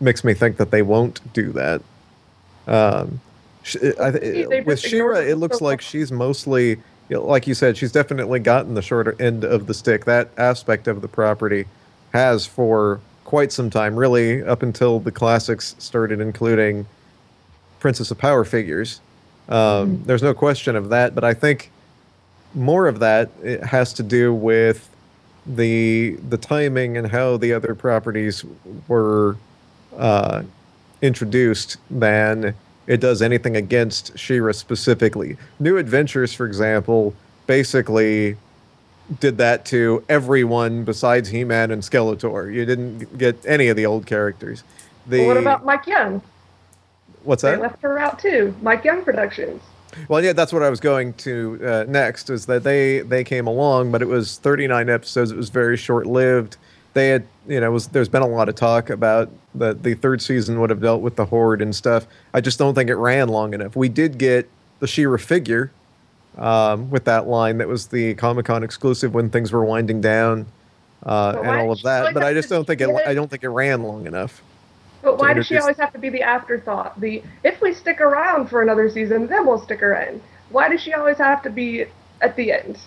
makes me think that they won't do that. Um, sh- I, with She-Ra, it looks like she's mostly, you know, like you said, she's definitely gotten the shorter end of the stick. That aspect of the property has for quite some time, really up until the classics started including Princess of Power figures. Um, There's no question of that, but I think more of that it has to do with the the timing and how the other properties were uh, introduced than it does anything against She-Ra specifically. New Adventures, for example, basically did that to everyone besides He-Man and Skeletor. You didn't get any of the old characters. The Well, what about Mike Young? what's that? They left her out too. Mike Young Productions. Well, yeah, that's what I was going to uh, next. Is that they they came along, but it was 39 episodes. It was very short lived. They had, you know, was there's been a lot of talk about that the third season would have dealt with the horde and stuff. I just don't think it ran long enough. We did get the She-Ra figure um, with that line that was the Comic Con exclusive when things were winding down uh, and all of that. But I just don't think it. it? I don't think it ran long enough. But why does she always have to be the afterthought? The if we stick around for another season, then we'll stick her in. Why does she always have to be at the end?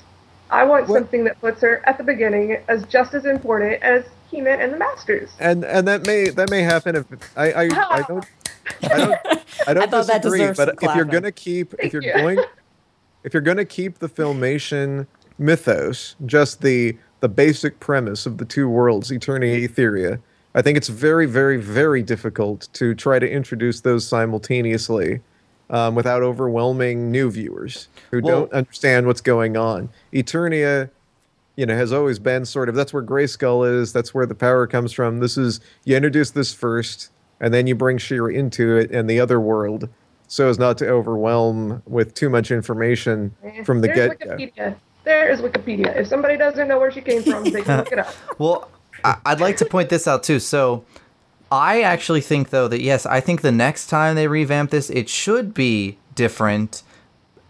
I want What- something that puts her at the beginning as just as important as He-Man and the Masters. and and that may that may happen if I I, I don't I don't I don't thought that disagree. deserves But if you're gonna keep if you're you. going if you're gonna keep the filmation mythos, just the the basic premise of the two worlds, Eternia, Etheria, I think it's very very very difficult to try to introduce those simultaneously. Um, without overwhelming new viewers who Well- don't understand what's going on. Eternia you know, has always been sort of that's where Grayskull is. That's where the power comes from. This is you introduce this first, and then you bring She-Ra into it and the other world, so as not to overwhelm with too much information from the Eh, get go. Wikipedia. There is Wikipedia. If somebody doesn't know where she came from, they can look it up. Well, I'd like to point this out too. So, I actually think though that yes, I think the next time they revamp this, it should be different.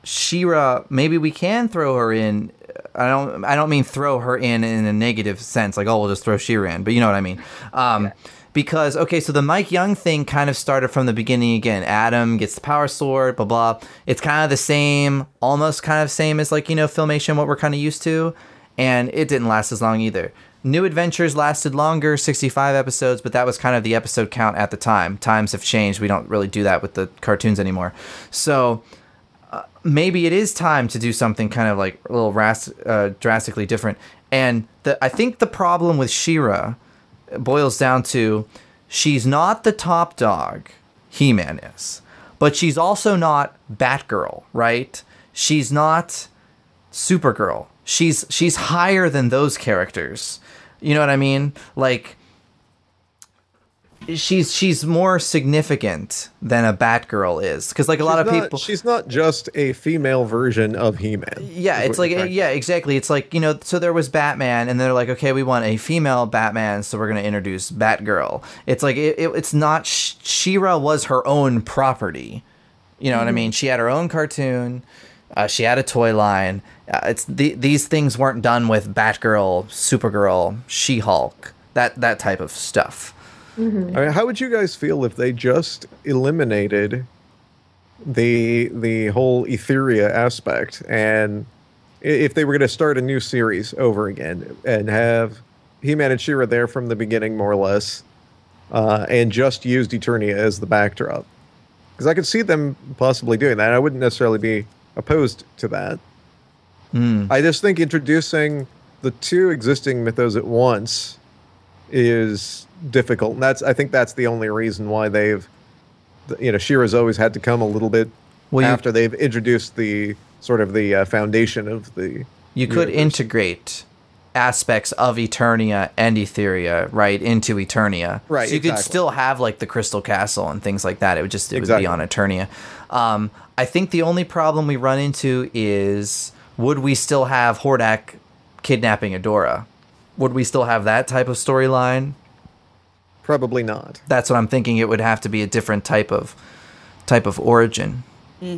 She-Ra, maybe we can throw her in. I don't. I don't mean throw her in in a negative sense, like oh, we'll just throw She-Ra in. But you know what I mean. Um, Because okay, so the Mike Young thing kind of started from the beginning again. Adam gets the power sword, blah blah. It's kind of the same, almost kind of same as like you know filmation, what we're kind of used to, and it didn't last as long either. New Adventures lasted longer, 65 episodes, but that was kind of the episode count at the time. Times have changed. We don't really do that with the cartoons anymore. So uh, maybe it is time to do something kind of like a little ras- uh, drastically different. And the, I think the problem with She-Ra boils down to she's not the top dog, He Man is, but she's also not Batgirl, right? She's not Supergirl. She's she's higher than those characters. You know what I mean? Like she's she's more significant than a Batgirl is because like a lot of not- people She's not just a female version of He-Man. yeah, it's like you're trying to yeah, exactly. It's like you know, so there was Batman, and they're like, okay, we want a female Batman, so we're gonna introduce Batgirl. It's like it, it, it's not. Sh- She-Ra was her own property. You know what I mm-hmm. mean? She had her own cartoon. Uh, she had a toy line. Uh, it's the, these things weren't done with Batgirl, Supergirl, She-Hulk, that that type of stuff. I mean, how would you guys feel if they just eliminated the the whole Etheria aspect and if they were going to start a new series over again and have He-Man and She-Ra there from the beginning, more or less, uh, and just used Eternia as the backdrop? Because I could see them possibly doing that. I wouldn't necessarily be opposed to that. I just think introducing the two existing mythos at once is difficult, and that's I think that's the only reason why they've, you know, She-Ra's always had to come a little bit Well, you- after they've introduced the sort of the uh, foundation of the. You could integrate aspects of Eternia and Etheria right into Eternia. Right, So you could still have like the Crystal Castle and things like that. It would just it Exactly. would be on Eternia. Um, I think the only problem we run into is would we still have Hordak kidnapping Adora? Would we still have that type of storyline? Probably not. That's what I'm thinking. It would have to be a different type of type of origin.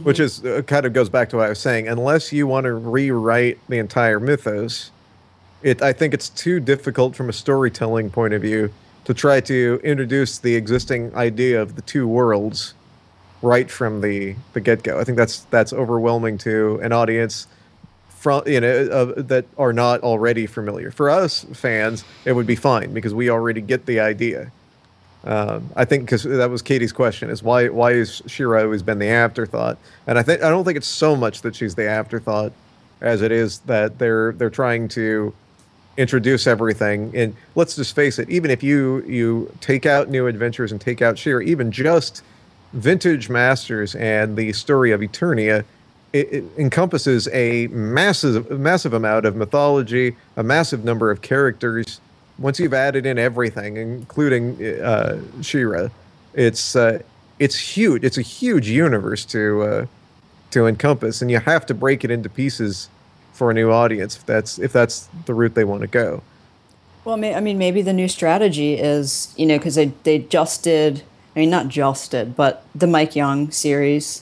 Which is uh, kind of goes back to what I was saying. Unless you want to rewrite the entire mythos, it I think it's too difficult from a storytelling point of view to try to introduce the existing idea of the two worlds right from the the get go. I think that's that's overwhelming to an audience from you know uh, that are not already familiar. For us fans, it would be fine because we already get the idea. Um, I think because that was Katie's question is why why is She-Ra always been the afterthought? And I think I don't think it's so much that she's the afterthought as it is that they're they're trying to introduce everything. And let's just face it, even if you you take out New Adventures and take out She-Ra, even just Vintage Masters and the story of Eternia, it, it encompasses a massive massive amount of mythology, a massive number of characters. Once you've added in everything, including uh, She-Ra, it's uh, it's huge. It's a huge universe to uh, to encompass, and you have to break it into pieces for a new audience if that's if that's the route they want to go. Well, I mean, maybe the new strategy is, you know, because they, they just did, I mean, not just did, but the Mike Young series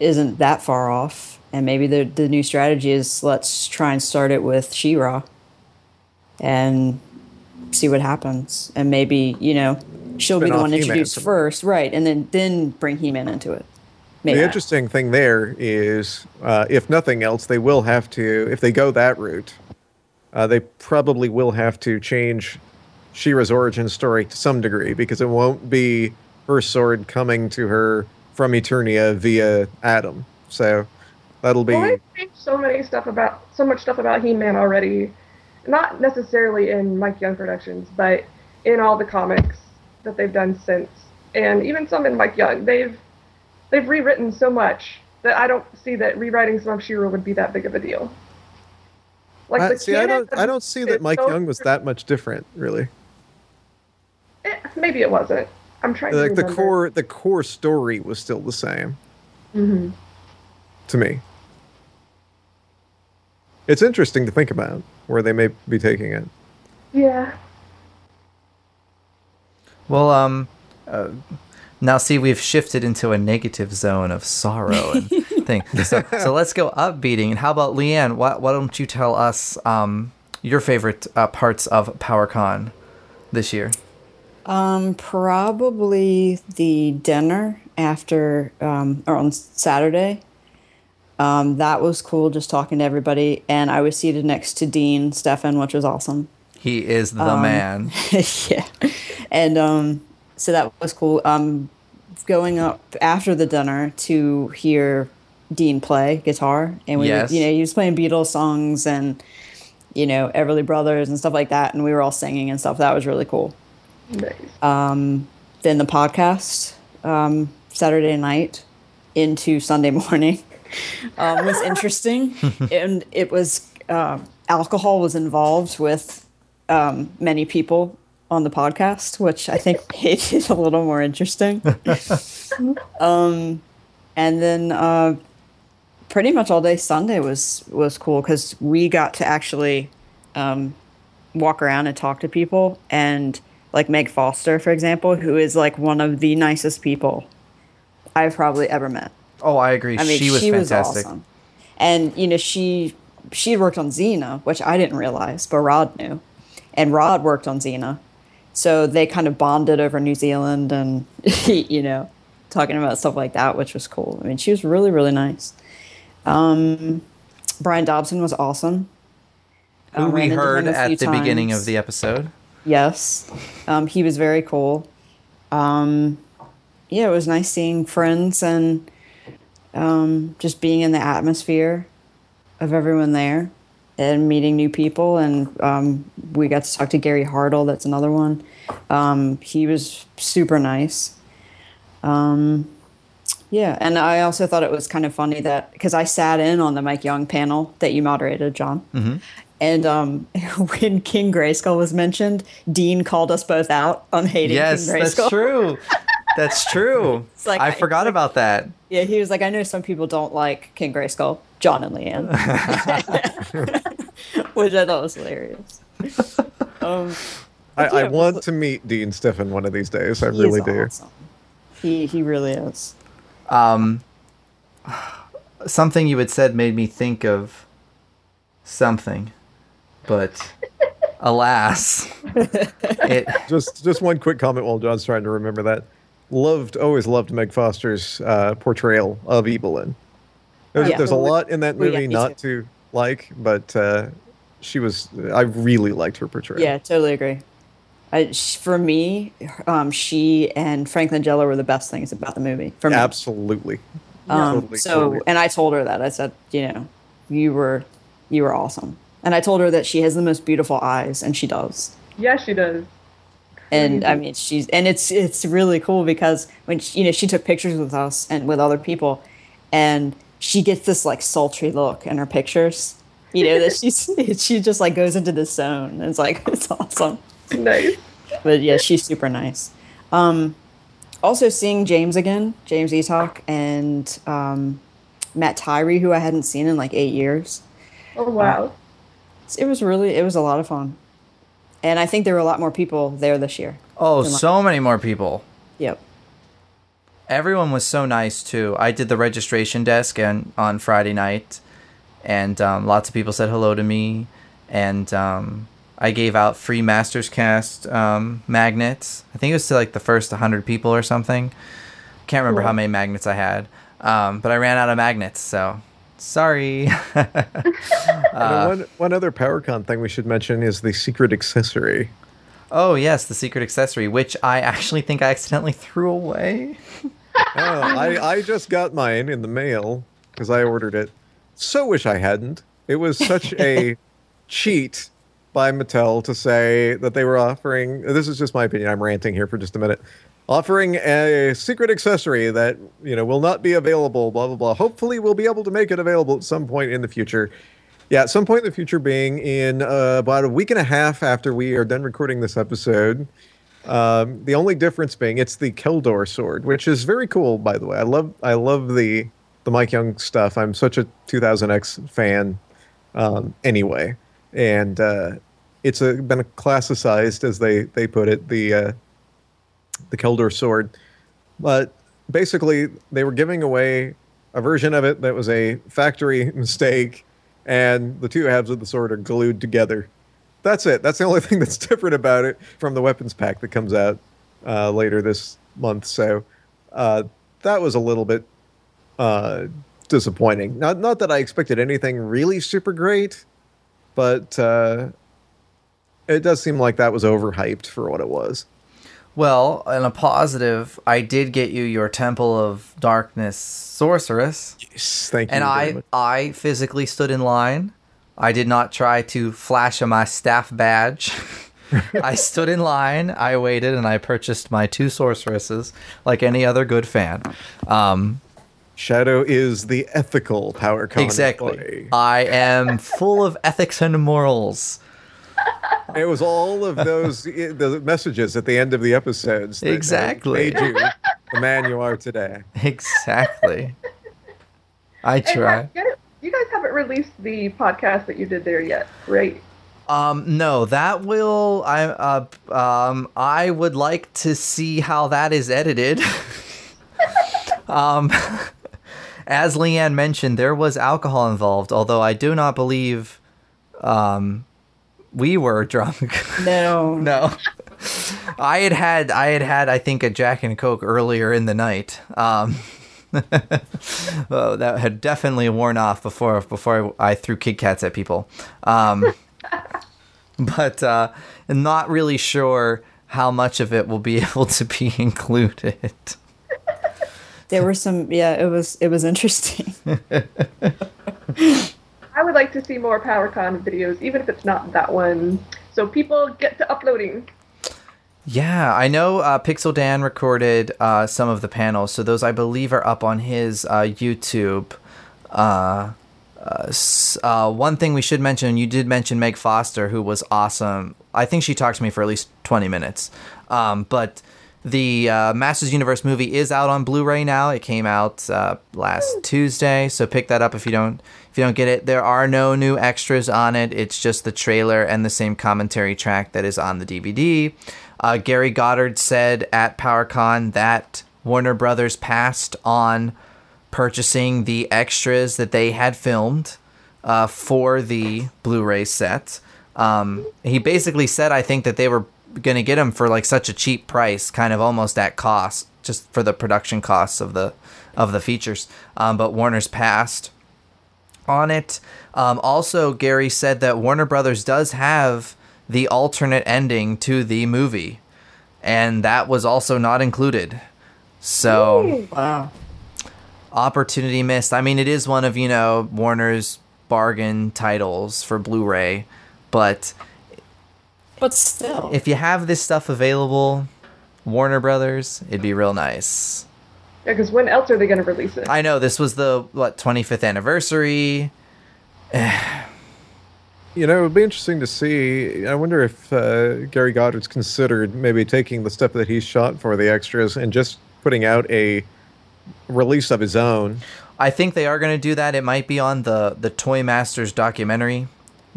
isn't that far off. And maybe the, the new strategy is let's try and start it with She-Ra and see what happens. And maybe, you know, she'll be the one introduced first, right? And then, then bring He-Man into it. Maybe. The interesting thing there is, uh, if nothing else, they will have to, if they go that route, uh, they probably will have to change She-Ra's origin story to some degree because it won't be her sword coming to her from Eternia via Adam. So that'll be. Well, changed so many stuff about so much stuff about He-Man already. Not necessarily in Mike Young Productions, but in all the comics that they've done since, and even some in Mike Young. They've they've rewritten so much that I don't see that rewriting some of She-Ra would be that big of a deal. Like Uh, the see, I don't. I don't see that Mike so Young was that much different, really. Eh, maybe it wasn't. I'm trying to Like the core, the core story was still the same Mhm. to me. It's interesting to think about where they may be taking it. Yeah. Well, um, uh, now see, we've shifted into a negative zone of sorrow and thing. So, so let's go upbeating. And how about Leanne? Why, why don't you tell us um, your favorite uh, parts of PowerCon this year? Um, probably the dinner after um, or on Saturday. Um, that was cool, just talking to everybody, and I was seated next to Dean Stefan, which was awesome. He is the man. yeah, and um, so that was cool. Um, going up after the dinner to hear Dean play guitar, and we, Yes. were, you know, he was playing Beatles songs and you know Everly Brothers and stuff like that, and we were all singing and stuff. That was really cool Nice. then the podcast um, Saturday night into Sunday morning um, was interesting, and it was uh, alcohol was involved with um, many people on the podcast, which I think made it a little more interesting. um, and then uh, pretty much all day Sunday was was cool because we got to actually um, walk around and talk to people and like Meg Foster, for example, who is like one of the nicest people I've probably ever met. Oh, I agree. I mean, she was fantastic. awesome. And you know, she she had worked on Xena, which I didn't realize, but Rod knew. And Rod worked on Xena. So they kind of bonded over New Zealand and you know, talking about stuff like that, which was cool. I mean, she was really, really nice. Um Brian Dobson was awesome. Who Uh, we heard at the beginning of the episode. Yes. Um, he was very cool. Um, yeah, it was nice seeing friends and um, just being in the atmosphere of everyone there and meeting new people. And um, we got to talk to Gary Hartle. That's another one. Um, he was super nice. Um, yeah, and I also thought it was kind of funny that because I sat in on the Mike Young panel that you moderated, Jon. And um, when King Grayskull was mentioned, Dean called us both out on hating Yes, King Grayskull. that's true. That's true. like- I forgot like- about that. Yeah, he was like, I know some people don't like King Grayskull, Jon and Leanne, which I thought was hilarious. Um, I, I want to meet Dean Stefan one of these days. I really is do. awesome. He he really is. Um, something you had said made me think of something, but alas, it. Just just one quick comment while Jon's trying to remember that. Loved, always loved Meg Foster's uh, portrayal of Evil Lyn. There's, Yeah. there's a lot in that Well, yeah, movie me not to like, but uh, she was. I really liked her portrayal. Yeah, totally agree. I, for me, um, she and Frank Langella were the best things about the movie. For me, absolutely. Um, Totally, so, totally. and I told her that I said, you know, you were, you were awesome, And I told her that she has the most beautiful eyes, and she does. Yeah, she does. and I mean she's and it's it's really cool because when she, you know she took pictures with us and with other people, and she gets this like sultry look in her pictures. You know that she's she just like goes into this zone. And it's like it's awesome. Nice. But yeah, she's super nice. Um, also seeing James again, James Eatock and um, Matt Tyree, who I hadn't seen in like eight years. Oh wow. It was really it was a lot of fun, and I think there were a lot more people there this year. Oh, so many more people. Yep. Everyone was so nice too. I did the registration desk and on Friday night, and um, lots of people said hello to me, and um, I gave out free Masters Cast um, magnets. I think it was to like the first 100 people or something. Can't remember how many magnets I had, um, but I ran out of magnets, so sorry. And one, one other PowerCon thing we should mention is the secret accessory. Oh yes, the secret accessory, which I actually think I accidentally threw away. Oh, I, I just got mine in the mail because I ordered it. So wish I hadn't. It was such a cheat by Mattel to say that they were offering. This is just my opinion. I'm ranting here for just a minute. Offering a secret accessory that you know will not be available. Blah blah blah. Hopefully, we'll be able to make it available at some point in the future. Yeah, at some point in the future, being in uh, about a week and a half after we are done recording this episode. Um, the only difference being it's the Keldor sword, which is very cool, by the way. I love I love the the Mike Young stuff. I'm such a 2000X fan, um, anyway, and uh, it's a, been classicized as they they put it the uh, the Keldor sword. But basically, they were giving away a version of it that was a factory mistake, and the two halves of the sword are glued together. That's it. That's the only thing that's different about it from the weapons pack that comes out uh, later this month. So uh, that was a little bit uh, disappointing. Not not that I expected anything really super great, but uh, it does seem like that was overhyped for what it was. Well, on a positive, I did get you your Temple of Darkness sorceress. Yes, thank you. and I. I physically stood in line. I did not try to flash my staff badge. I stood in line. I waited, and I purchased my two sorceresses like any other good fan. Um, Shadow is the ethical power exactly. I am full of ethics and morals. It was all of those the messages at the end of the episodes. that, uh, Exactly. made you the man you are today. Exactly. I try. ha- get it- you guys haven't released the podcast that you did there yet, right? Um, no, that will. I uh, um, I would like to see how that is edited. um, as Leanne mentioned, there was alcohol involved, although I do not believe, um, we were drunk. No. no, I had had I had had I think a Jack and Coke earlier in the night. Um. well, that had definitely worn off before before I threw Kit Kats at people. Um, but uh, not really sure how much of it will be able to be included. There were some yeah, it was it was interesting. I would like to see more PowerCon videos, even if it's not that one. So people get to uploading. Yeah, I know uh, Pixel Dan recorded uh, some of the panels, so those I believe are up on his uh, YouTube. Uh, uh, uh, one thing we should mention, you did mention Meg Foster, who was awesome. I think she talked to me for at least 20 minutes. Um, but the uh, Masters Universe movie is out on Blu-ray now. It came out uh, last Tuesday, so pick that up if you don't if you don't get it. There are no new extras on it. It's just the trailer and the same commentary track that is on the DVD. Uh, Gary Goddard said at PowerCon that Warner Brothers passed on purchasing the extras that they had filmed uh, for the Blu-ray set. Um, he basically said, I think that they were going to get them for like such a cheap price, kind of almost at cost, just for the production costs of the of the features. Um, but Warner's passed on it. Um, also, Gary said that Warner Brothers does have the alternate ending to the movie, and that was also not included. So Wow. opportunity missed. I mean, it is one of you know Warner's bargain titles for Blu-ray, but But still, if you have this stuff available, Warner Brothers, it'd be real nice. Yeah, because when else are they going to release it? I know this was the what 25th anniversary. You know, it would be interesting to see. I wonder if uh, Gary Goddard's considered maybe taking the stuff that he shot for the extras and just putting out a release of his own. I think they are going to do that. It might be on the the Toy Masters documentary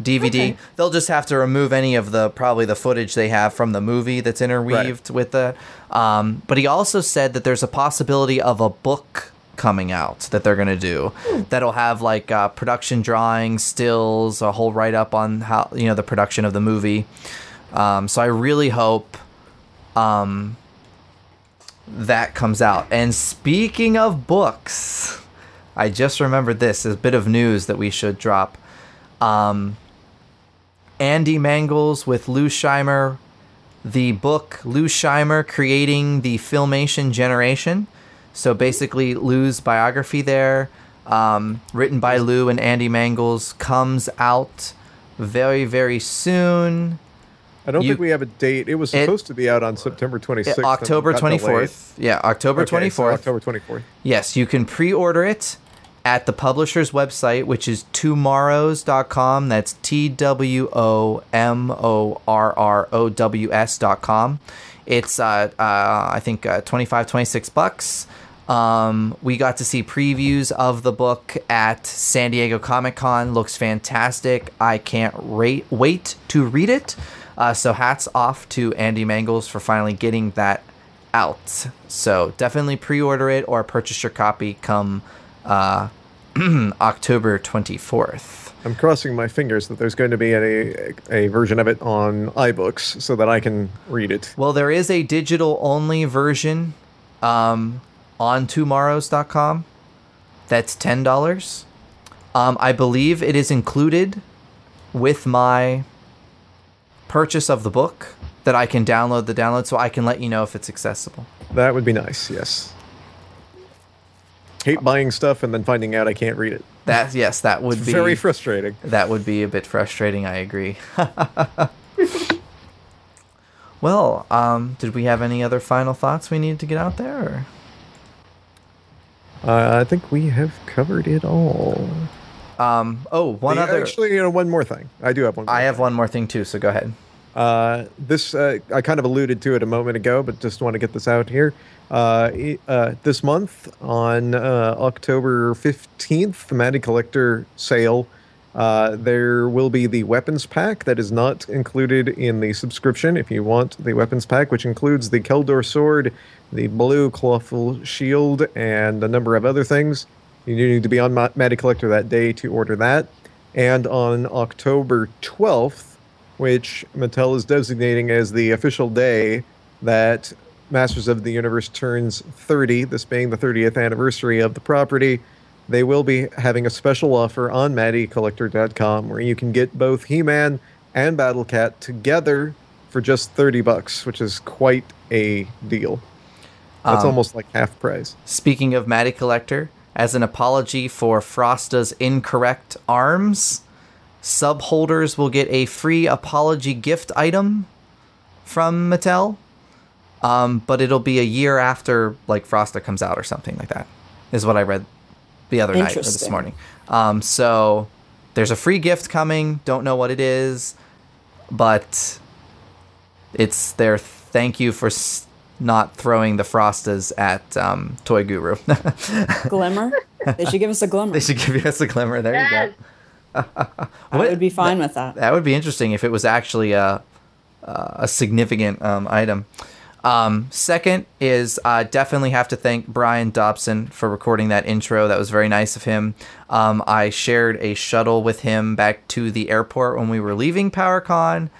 DVD. Okay. They'll just have to remove any of the probably the footage they have from the movie that's interweaved with that. Um, but he also said that there's a possibility of a book coming out that they're going to do that'll have like uh, production drawings, stills, a whole write up on how you know the production of the movie. Um, so I really hope um, that comes out. And speaking of books, I just remembered this as a bit of news that we should drop. Um, Andy Mangels with Lou Scheimer, the book Lou Scheimer creating the Filmation Generation. So basically, Lou's biography there, um, written by Lou and Andy Mangels, comes out very, very soon. I don't You- think we have a date. It was It- supposed to be out on September 26th. and October got delayed. 24th. Yeah, October Okay, so 24th. October 24th. Yes, you can pre order it at the publisher's website, which is twomorrows.com. That's T W O M O R R O W S.com. It's, uh, uh, I think, uh, 25, 26 bucks. Um, we got to see previews of the book at San Diego Comic Con. Looks fantastic. I can't rate, wait to read it. Uh, so hats off to Andy Mangels for finally getting that out. So definitely pre-order it or purchase your copy come uh, October 24th. I'm crossing my fingers that there's going to be a, a version of it on iBooks so that I can read it. Well, there is a digital only version um, on twomorrows.com. That's $10. Um, I believe it is included with my purchase of the book that I can download the download so I can let you know if it's accessible. That would be nice, yes. Hate buying stuff and then finding out I can't read it. That yes, that would be Very frustrating. That would be a bit frustrating, I agree. well, um, did we have any other final thoughts we needed to get out there? Or? Uh, I think we have covered it all. Um, oh, one The- other. Actually, you know, one more thing. I do have one. More I have thing. one more thing too, so go ahead. Uh, this uh, I kind of alluded to it a moment ago, but just want to get this out here. Uh, uh, this month on uh, October fifteenth, the Matty Collector sale. Uh, there will be the weapons pack that is not included in the subscription. If you want the weapons pack, which includes the Keldor sword, the blue clawful shield, and a number of other things, you need to be on Ma- Matty Collector that day to order that. And on October twelfth, which Mattel is designating as the official day that Masters of the Universe turns 30, this being the 30th anniversary of the property, they will be having a special offer on MattyCollector.com where you can get both He-Man and Battle Cat together for just 30 bucks, which is quite a deal. That's Um, almost like half price. Speaking of Matty Collector, as an apology for Frosta's incorrect arms, subholders will get a free apology gift item from Mattel. Um, but it'll be a year after like Frosta comes out or something like that. Is what I read the other night or this morning. Um, so there's a free gift coming. Don't know what it is, but it's their thank you for s- not throwing the Frostas at um, Toy Guru. Glimmer. They should give us a glimmer. they should give us a glimmer. There you go. I would be fine with that. That would be interesting if it was actually a a significant um, item. Um, second is uh, definitely have to thank Brian Dobson for recording that intro. That was very nice of him. Um, I shared a shuttle with him back to the airport when we were leaving PowerCon.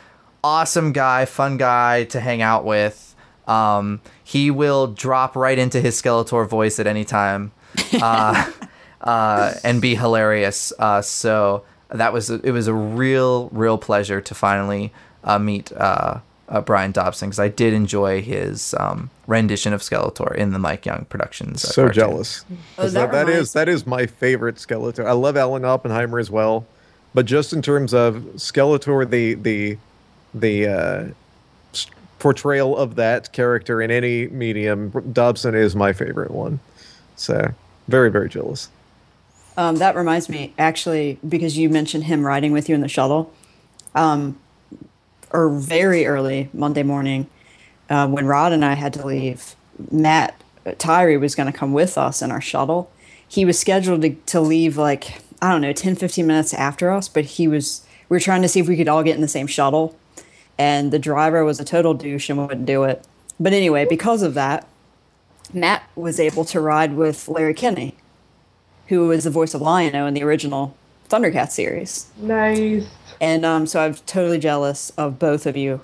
Awesome guy, fun guy to hang out with. Um, he will drop right into his Skeletor voice at any time. Uh, uh, and be hilarious. Uh, so that was it was a real real pleasure to finally uh, meet uh, uh, Brian Dobson because I did enjoy his um, rendition of Skeletor in the Mike Young Productions. uh, so cartoon. jealous. Oh, 'Cause that that, that reminds- is that is my favorite Skeletor. I love Alan Oppenheimer as well, but just in terms of Skeletor, the the the uh, portrayal of that character in any medium, Dobson is my favorite one. So very very jealous. Um, that reminds me, actually, because you mentioned him riding with you in the shuttle, um, or very early Monday morning, uh, when Rod and I had to leave, Matt uh, Tyree was going to come with us in our shuttle. He was scheduled to, to leave like, I don't know, 10, 15 minutes after us, but he was, we were trying to see if we could all get in the same shuttle. And the driver was a total douche and wouldn't do it. But anyway, because of that, Matt was able to ride with Larry Kenney, who was the voice of Lion-O in the original Thundercat series. Nice. And um, so I'm totally jealous of both of you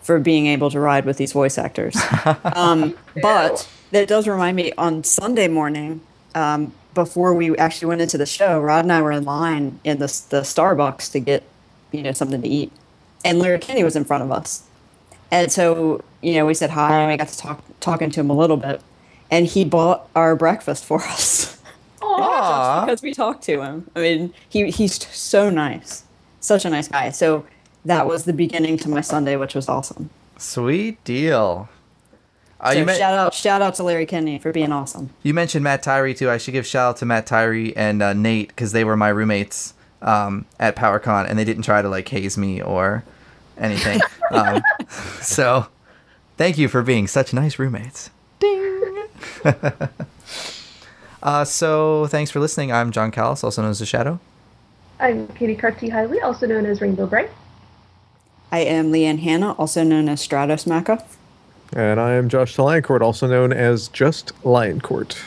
for being able to ride with these voice actors. um, but that does remind me on Sunday morning, um, before we actually went into the show, Rod and I were in line in the, the Starbucks to get, you know, something to eat. And Larry Kenney was in front of us. And so, you know, we said hi and we got to talk talking to him a little bit. And he bought our breakfast for us. Aw. because we talked to him. I mean, he he's so nice, such a nice guy. So that was the beginning to my Sunday, which was awesome. Sweet deal. Uh, So you, men- shout out, shout out to Larry Kenney for being awesome. you mentioned Matt Tyree too. I should give shout out to Matt Tyree and uh, Nate because they were my roommates um, at PowerCon and they didn't try to like haze me or anything. um, so thank you for being such nice roommates. Ding. uh, so thanks for listening. I'm Jon Kallis, also known as the Shadow. I'm Katy Karatti Haile, also known as Rainbow Brite. I am Leanne Hannah, also known as Stratos Macca. And I am Josh Lioncourt, also known as just Lioncourt.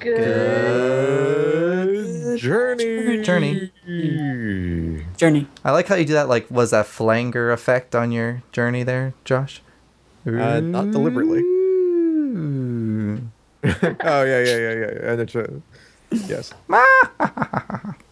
Good. Journey. Journey. Journey. I like how you do that. Like, was that flanger effect on your journey there, Josh? Uh, not deliberately. oh yeah, yeah, yeah, yeah. And it's a, yes.